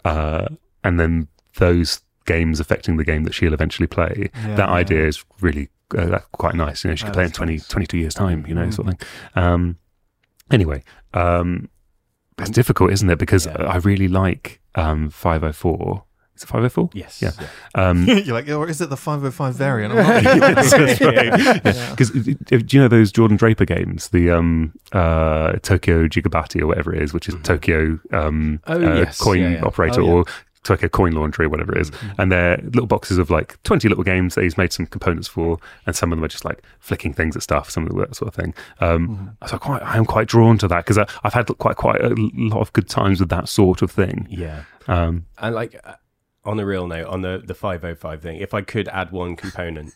S6: uh, and then those games affecting the game that she'll eventually play. that idea is really uh, that's quite nice. You know, she could play in 20, 22 years time. You know, sort of thing. Um, anyway, um, it's difficult, isn't it? Because I really like um, five hundred four. Is it five hundred four?
S4: yes,
S6: Yeah. Um,
S2: You're like, or is it the 505 variant? I'm not
S6: Because do you know those Jordan Draper games, the um, uh, Tokyo Gigabati or whatever it is, which is Tokyo um,
S4: Oh,
S6: uh,
S4: yes.
S6: coin
S4: Yeah, yeah.
S6: operator
S4: Oh, yeah.
S6: or Tokyo coin laundry or whatever it is. and they're little boxes of like twenty little games that he's made some components for, and some of them are just like flicking things at stuff, some of that sort of thing. Um, So I quite, I am quite drawn to that because I've had quite quite a lot of good times with that sort of thing.
S4: yeah.
S6: Um,
S4: And like uh, on a real note, on the the five oh five thing, if I could add one component,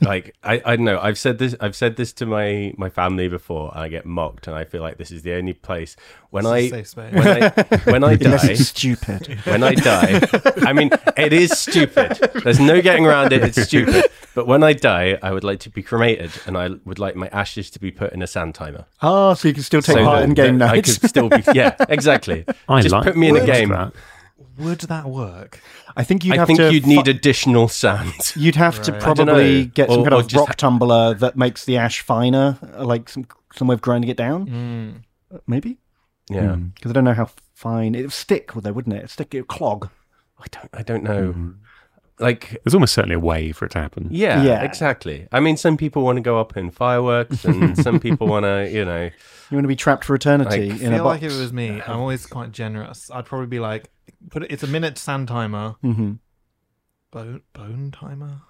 S4: like I, I don't know, I've said this I've said this to my my family before, and I get mocked, and I feel like this is the only place when
S2: It's a
S4: I
S2: safe
S4: when I when I die.
S3: stupid.
S4: When I die, I mean, it is stupid. There's no getting around it. It's stupid. But when I die, I would like to be cremated, and I would like my ashes to be put in a sand timer.
S3: Oh, so you can still take
S4: So
S3: part
S4: that-
S3: in game
S4: that I could still be. Yeah, exactly.
S6: I
S4: Just
S6: like
S4: put me in a game.
S6: for that.
S2: Would that work?
S3: I think you'd
S4: I
S3: have
S4: think
S3: to
S4: you'd
S3: fu-
S4: need additional sand.
S3: You'd have to
S2: Right.
S4: I
S3: probably get some
S4: Or-
S3: kind
S4: or
S3: of rock
S4: ha-
S3: tumbler that makes the ash finer, uh, like some some way of grinding it down.
S2: Mm.
S3: Maybe
S4: Yeah,
S3: because I don't know how fine it would stick, would they? Wouldn't it? It'd stick, it clog.
S4: I don't. I don't know. Like,
S6: There's almost certainly a way for it to happen.
S4: yeah,
S3: Yeah.
S4: exactly. I mean, some people want to go up in fireworks, and some people want to, you know,
S3: You want to be trapped for eternity
S4: Like,
S3: in a
S2: feel
S3: box.
S2: like if it was me, I'm always quite generous. I'd probably be like, put it. It's a minute sand timer,
S3: hmm
S2: bone bone timer.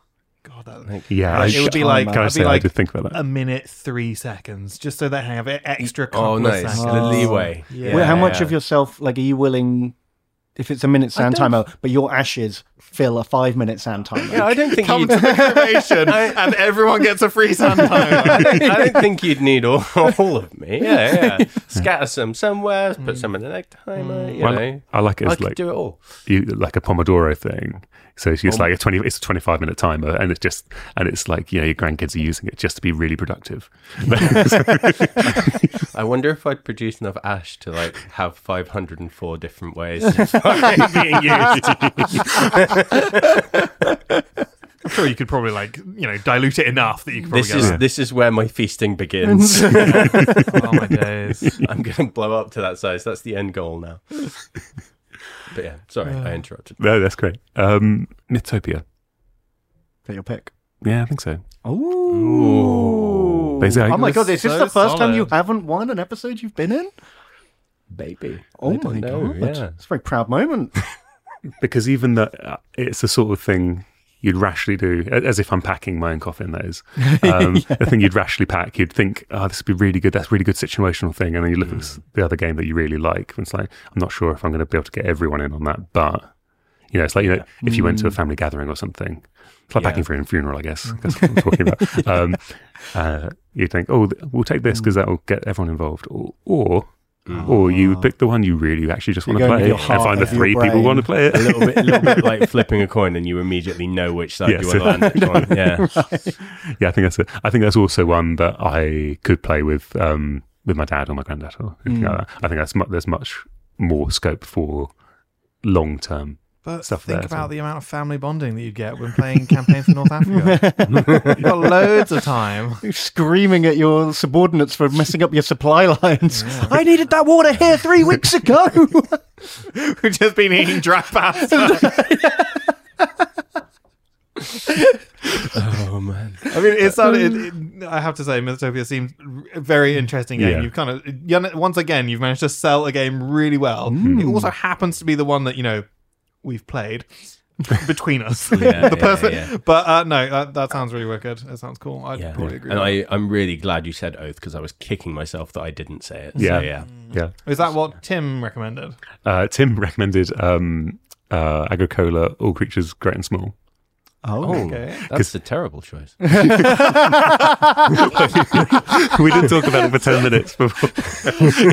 S2: God, that
S4: like
S6: Yeah,
S2: it would be like
S6: Can I
S2: I'd
S6: say
S2: be
S6: I
S2: like
S6: did think about that?
S2: a minute three seconds, just so they have extra. Couple
S4: oh,
S2: of
S4: nice,
S2: seconds.
S4: the leeway.
S2: Yeah.
S3: Well, how much of yourself, like, are you willing? If it's a minute sand timer, but your ashes fill a five minute sand timer.
S4: Yeah, I don't think
S2: Come
S4: you'd.
S2: to the cremation, and everyone gets a free sand
S4: I
S2: timer.
S4: don't, I don't think you'd need all, all of me. Yeah, yeah. Scatter some somewhere, put mm. some in the next timer. Mm. You
S6: Well,
S4: know,
S6: I like it
S4: I
S6: as
S4: could
S6: like
S4: do it all.
S6: you like a Pomodoro thing. So it's just like a twenty. It's a twenty-five minute timer, and it's just and it's like you know your grandkids are using it just to be really productive.
S4: I wonder if I'd produce enough ash to like have 504 different ways of being used.
S2: I'm sure you could probably like you know dilute it enough that you could probably
S4: This
S2: get
S4: is
S2: that.
S4: this is where my feasting begins.
S2: oh my days.
S4: I'm going to blow up to that size. That's the end goal now. But yeah, sorry, I interrupted.
S6: no, that's great. Um, Mythopia.
S3: Is that your pick?
S6: Yeah, I think so.
S3: Oh,
S6: Basically,
S3: oh my god! Is this
S2: So
S3: the first time you haven't won an episode you've been in?
S4: Baby.
S3: Oh
S4: I
S3: my
S4: know,
S3: god!
S4: Yeah.
S3: It's a very proud moment.
S6: because even that uh, it's the sort of thing you'd rashly do as if I'm packing my own coffin that is. Um, the thing you'd rashly pack you'd think oh this would be really good. That's a really good situational thing. And then you look at the other game that you really like and it's like I'm not sure if I'm going to be able to get everyone in on that but you know it's like you know if you went to a family gathering or something. It's like
S4: Yeah.
S6: packing for a funeral I guess. That's what I'm talking about. Um, uh, you think oh we'll take this because that will get everyone involved. Or or or you pick the one you really actually just want to play
S3: with
S6: and find the
S3: over your
S6: three people
S3: brain.
S6: want to play it
S4: A little bit, a little bit like flipping a coin, and you immediately know which side
S6: Yes.
S4: you want to land on. Yeah,
S6: yeah, I think that's it. I think that's also one that I could play with um, with my dad or my granddad or anything like that. I think that's mu- there's much more scope for long term.
S2: But
S6: Stuff
S2: think
S6: there,
S2: about
S6: so-
S2: the amount of family bonding that you get when playing campaign for North Africa. You've got loads of time.
S3: You're screaming at your subordinates for messing up your supply lines. I needed that water here three weeks ago.
S2: We've just been eating dry pasta.
S4: Oh man.
S2: I mean, it sounded it, it, I have to say, Mythotopia seems a very interesting game.
S6: Yeah.
S2: You've kind of once again you've managed to sell a game really well. Mm. It also happens to be the one that you know we've played between us.
S4: Yeah,
S2: the
S4: yeah,
S2: perfect.
S4: yeah.
S2: But uh, no, that, that sounds really wicked. That sounds cool. I'd
S4: yeah,
S2: probably agree.
S4: And I, I'm really glad you said oath because I was kicking myself that I didn't say it.
S6: Yeah.
S4: So, yeah.
S6: Yeah.
S2: Is that what Tim recommended?
S6: Uh, Tim recommended um, uh, Agricola, All Creatures Great and Small.
S3: Oh,
S2: Okay.
S4: That's a terrible choice.
S6: we didn't talk about it for 10 minutes before.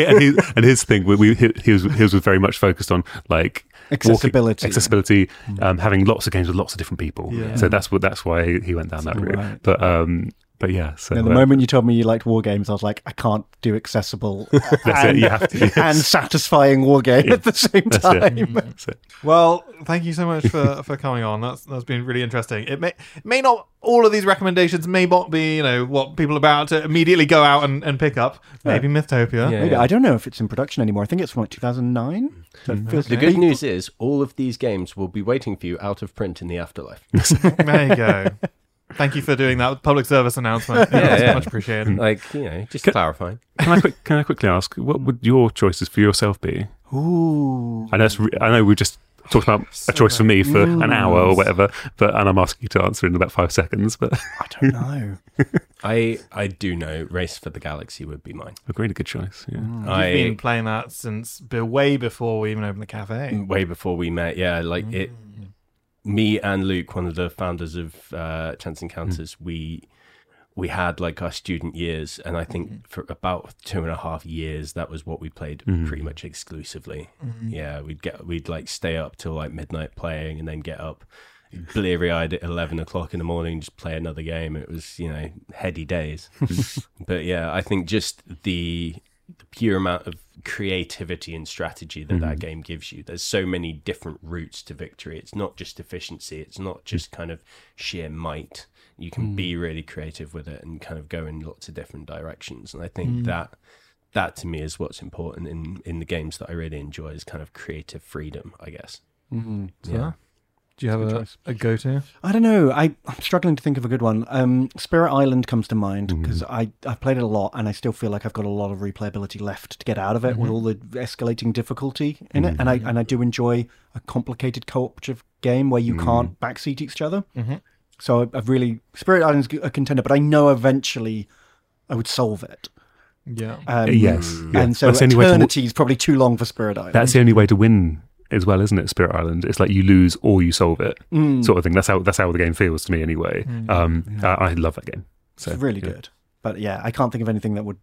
S6: and, he, and his thing, we, we, he, was, he was very much focused on like walking-
S3: Accessibility.
S6: accessibility, um, having lots of games with lots of different people.
S2: Yeah.
S6: So that's what that's why he went down that route.
S3: Right.
S6: But um, but yeah, so
S3: And the
S6: uh,
S3: moment you told me you liked war games, I was like, I can't do accessible and,
S6: it, you have to.
S3: and satisfying war game at the same
S6: That's
S3: time.
S6: it. That's it.
S2: Well, thank you so much for, for coming on. That's that's been really interesting. It may may not all of these recommendations may not be you know what people are about to immediately go out and, and pick up. Maybe Mythotopia.
S4: Yeah.
S3: Maybe I don't know if it's in production anymore. I think it's from like 2009. So it feels
S4: The good news is all of these games will be waiting for you out of print in the afterlife.
S2: There you go. Thank you for doing that public service announcement. Yeah,
S4: Yeah,
S2: that's
S4: yeah.
S2: much appreciated.
S4: like, you know, just clarifying.
S6: Can I quick, can I quickly ask what would your choices for yourself be?
S3: Ooh.
S6: I know it's re- I know we just talked about a choice for me for an hour or whatever, but and I'm asking you to answer in about five seconds. But
S3: I don't know.
S4: I I do know Race for the Galaxy would be mine.
S6: Agreed a really good choice. Yeah.
S2: Mm,
S4: mm.
S2: You've been playing that since be- way before we even opened the cafe.
S4: way before we met. Yeah, like it. Mm. Me and Luke, one of the founders of uh, Chance Encounters, hmm. we we had like our student years, and I think mm-hmm. for about two and a half years, that was what we played mm-hmm. pretty much exclusively. Mm-hmm. Yeah, we'd get we'd like stay up till like midnight playing, and then get up bleary eyed at eleven o'clock in the morning, just play another game. It was you know heady days, but yeah, I think just the the pure amount of creativity and strategy that that mm-hmm. game gives you. There's so many different routes to victory. It's not just efficiency. It's not just kind of sheer might. You can be mm. really creative with it and kind of go in lots of different directions. And I think mm. that that to me is what's important in in the games that I really enjoy is kind of creative freedom. I guess.
S3: Mm-hmm.
S4: Yeah.
S2: Do you have a, a go to?
S3: I don't know. I, I'm struggling to think of a good one. Um, Spirit Island comes to mind mm-hmm. because I I've played it a lot and I still feel like I've got a lot of replayability left to get out of it with mm-hmm. all the escalating difficulty in it. And I mm-hmm. and I do enjoy a complicated cooperative game where you can't backseat each other. So I- I've really Spirit Island's a contender, but I know eventually I would solve it.
S2: Yeah.
S3: Um,
S6: Yes, yeah.
S3: and so
S6: That's the only way to w-
S3: eternity is probably too long for Spirit Island.
S6: That's the only way to win as well, isn't it? Spirit Island. It's like you lose or you solve it, sort of thing. That's how that's how the game feels to me, anyway. Um, I, I love that game. So
S3: it's really
S6: yeah.
S3: good. But yeah, I can't think of anything that would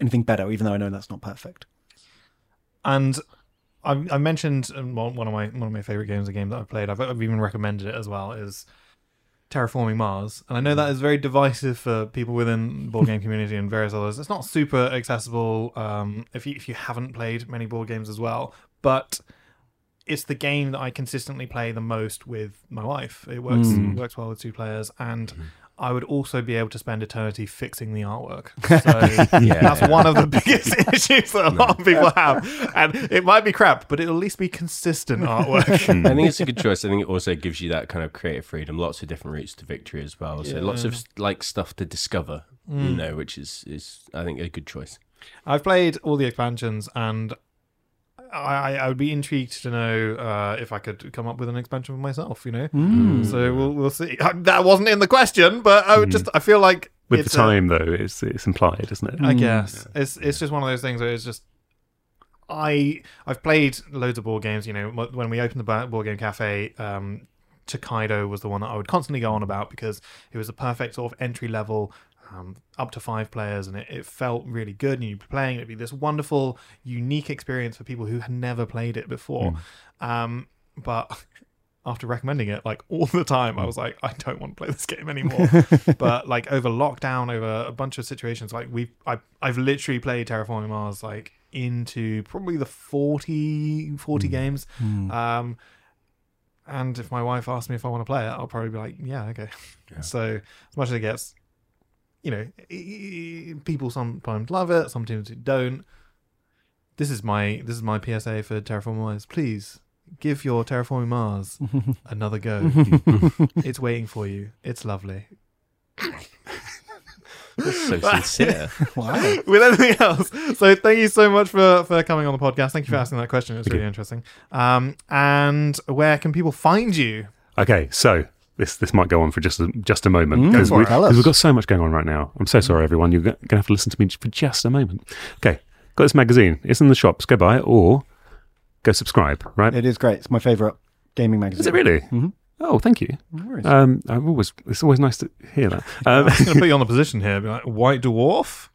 S3: anything better, even though I know that's not perfect.
S2: And I, I mentioned um, one one of my one of my favorite games, a game that I've played. I've, I've even recommended it as well. Is Terraforming Mars, and I know that is very divisive for people within board game community and various others. It's not super accessible um, if you if you haven't played many board games as well, but it's the game that I consistently play the most with my wife. It works hmm. works well with two players, and hmm. I would also be able to spend eternity fixing the artwork. So
S4: Yeah,
S2: that's one of the biggest issues that a lot of people have, and it might be crap, but it'll at least be consistent artwork. Hmm.
S4: I think it's a good choice. I think it also gives you that kind of creative freedom, lots of different routes to victory as well. So lots of like stuff to discover, you know, which is is I think a good choice.
S2: I've played all the expansions, and I, I would be intrigued to know uh, if I could come up with an expansion for myself. You know, so we'll we'll see. That wasn't in the question, but I would just I feel like
S6: With
S2: it's
S6: the
S2: a-
S6: time, though, it's it's implied, isn't it?
S2: I guess it's it's just one of those things where it's just I I've played loads of board games. You know, when we opened the board game cafe, um, Tokaido was the one that I would constantly go on about because it was a perfect sort of entry level. Um, up to five players, and it, it felt really good. And you'd be playing, it'd be this wonderful, unique experience for people who had never played it before. Um, but after recommending it like all the time, I was like, I don't want to play this game anymore. but like over lockdown, over a bunch of situations, like we, I, I've literally played Terraforming Mars like into probably the 40, 40 games. Um, and if my wife asks me if I want to play it, I'll probably be like, yeah, okay. So as much as it gets, you know, people sometimes love it, sometimes don't. This is my this is my PSA for Terraforming Mars. Please give your Terraforming Mars another go. it's waiting for you. It's lovely.
S4: so sincere.
S3: Wow.
S2: with anything else. So thank you so much for, for coming on the podcast. Thank you for asking that question. It's really interesting. Um, and where can people find you?
S6: Okay, so this this might go on for just a, just a moment
S3: Mm,
S6: because
S3: for
S6: we,
S3: it. Tell us.
S6: we've got so much going on right now. I'm so sorry, everyone. You're going to have to listen to me for just a moment. Okay, got this magazine. It's in the shops. Go buy it or go subscribe. Right?
S3: It is great. It's my favourite gaming magazine.
S6: Is it really?
S3: Mhm.
S6: Oh, thank you.
S3: No.
S6: Um, I'm always it's always nice to hear that. Um,
S2: I'm going to put you on the position here. Be like, White Dwarf?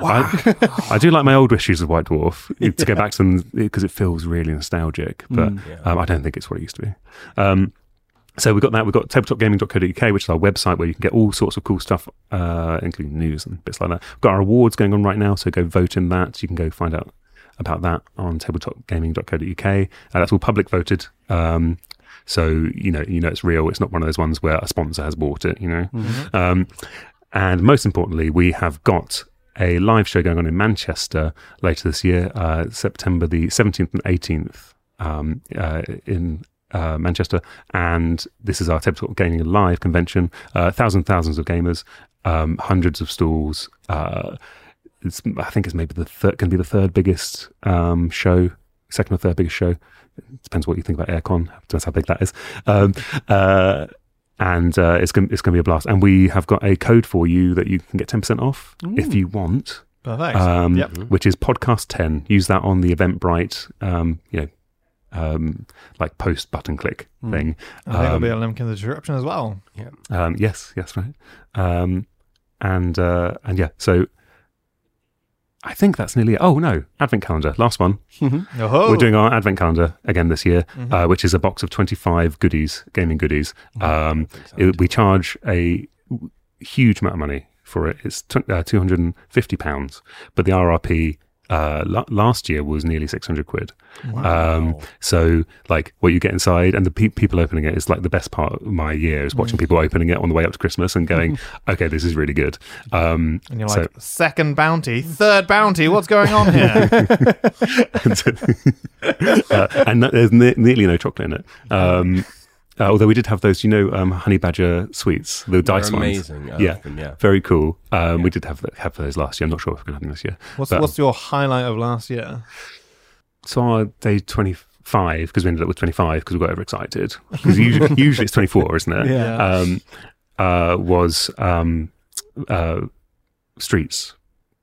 S6: I, I do like my old issues of White Dwarf to go back to them because it feels really nostalgic, but um, I don't think it's what it used to be. Um, so we've got that. We've got tabletopgaming.co.uk, which is our website where you can get all sorts of cool stuff, uh, including news and bits like that. We've got our awards going on right now, so go vote in that. You can go find out about that on tabletopgaming.co.uk. Uh, that's all public voted. Um, so you know, you know it's real. It's not one of those ones where a sponsor has bought it. You know, um, and most importantly, we have got a live show going on in Manchester later this year, uh, September the 17th and 18th um, uh, in uh, Manchester. And this is our Tabletop Gaming Live convention. Uh, thousands, thousands of gamers, um, hundreds of stalls. Uh, it's, I think it's maybe the third, to be the third biggest um, show, second or third biggest show. It depends what you think about AireCon. Depends how big that is. Um, uh, and uh, it's going it's to be a blast. And we have got a code for you that you can get ten percent off if you want.
S2: Perfect.
S6: Um,
S2: Yep.
S6: Which is podcast ten. Use that on the Eventbrite, um, you know, um, like post button click thing.
S2: I think there'll
S6: Um,
S2: be a link in the description as well. Yeah.
S6: um, yes, yes, right. Um, and uh, and yeah, so I think that's nearly. Oh no, advent calendar, last one.
S2: Oh,
S6: We're doing our advent calendar again this year, uh, which is a box of 25 goodies, gaming goodies. Um, it- we charge a huge amount of money for it. It's tw- uh, 250 pounds, but the RRP uh, la- last year was nearly 600 quid. Um, so like what you get inside and the pe- people opening it is like the best part of my year is watching people opening it on the way up to Christmas and going, okay, this is really good. Um,
S2: and you're
S6: so-
S2: like, second bounty, third bounty, what's going on here?
S6: uh, and there's ne- nearly no chocolate in it. Um, uh, although we did have those, you know, um, honey badger sweets, the dice ones.
S4: amazing.
S6: Yeah,
S4: them, yeah.
S6: very cool. Um, We did have have those last year. I'm not sure if we're going to have them this year.
S2: what's,
S6: But-
S2: what's your highlight of last year?
S6: So our day 25, because we ended up with 25 because we got overexcited. Because usually, usually it's 24, isn't it?
S3: Yeah.
S6: Um, uh, was um, uh, Streets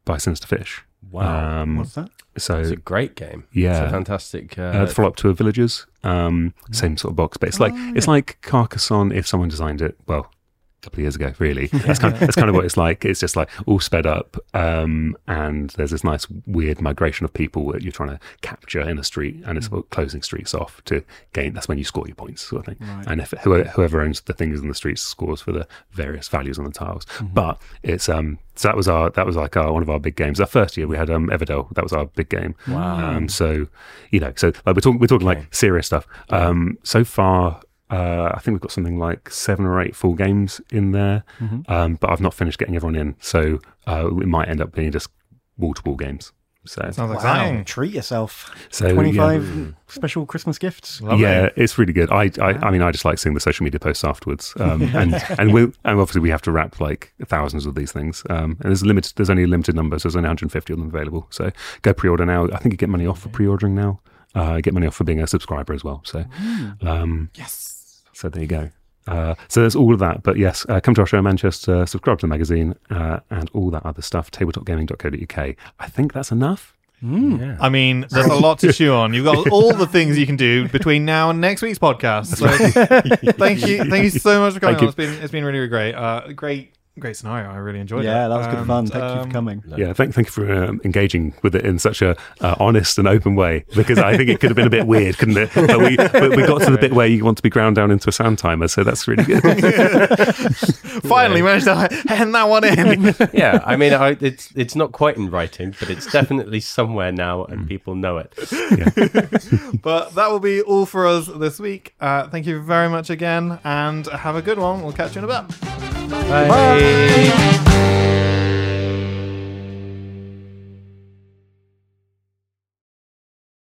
S6: by Sinister Fish.
S4: Wow.
S6: Um,
S3: What's that?
S6: so
S4: it's a great game.
S6: Yeah.
S4: It's a fantastic. Uh,
S6: uh, follow up to a Villagers, um, same sort of box, but it's like it's like Carcassonne if someone designed it. Well, a couple of years ago, really. That's kind of, that's kind of what it's like. It's just like all sped up, um, and there's this nice weird migration of people that you're trying to capture in a street, and it's about closing streets off to gain. That's when you score your points, sort of thing. And if whoever, whoever owns the things in the streets scores for the various values on the tiles. But it's um, so that was our that was like our, one of our big games. Our first year we had um, Everdell. That was our big game.
S4: Wow.
S6: Um, so you know, so like we're talking we're talking like serious stuff. Um, so far, uh, I think we've got something like seven or eight full games in there, um, but I've not finished getting everyone in. So uh, it might end up being just wall to wall games. So
S2: Sounds
S3: Wow.
S2: exciting.
S3: Treat yourself.
S6: So, yeah.
S3: 25 special Christmas gifts.
S2: Lovely.
S6: Yeah, it's really good. I, I, I mean, I just like seeing the social media posts afterwards, um, and and we and obviously we have to wrap like thousands of these things, um, and there's limited. There's only a limited number, so there's only 150 of them available. So go pre-order now. I think you get money off for pre-ordering now. Uh, get money off for being a subscriber as well. So, um,
S2: Yes.
S6: So there you go. Uh, so there's all of that, but yes, uh, come to our show in Manchester, subscribe to the magazine, uh, and all that other stuff. Tabletopgaming.co.uk. I think that's enough.
S4: yeah.
S2: I mean, there's a lot to chew on. You've got all the things you can do between now and next week's podcast. So thank you, thank you so much for coming
S6: Thank
S2: on.
S6: you.
S2: It's been it's been really, really great. Uh, great, great scenario. I really enjoyed it.
S3: Yeah, that was good
S2: And,
S3: fun. Thank you
S2: um,
S3: for coming.
S6: Yeah, thank, thank you for um, engaging with it in such a uh, honest and open way because I think it could have been a bit weird, couldn't it? But we but we got to the bit where you want to be ground down into a sound timer, so that's really good.
S2: Finally managed to hand that one in.
S4: yeah, I mean, I, it's it's not quite in writing, but it's definitely somewhere now, and people know it.
S2: but that will be all for us this week. Uh, thank you very much again, and have a good one. We'll catch you in a bit.
S4: 哎。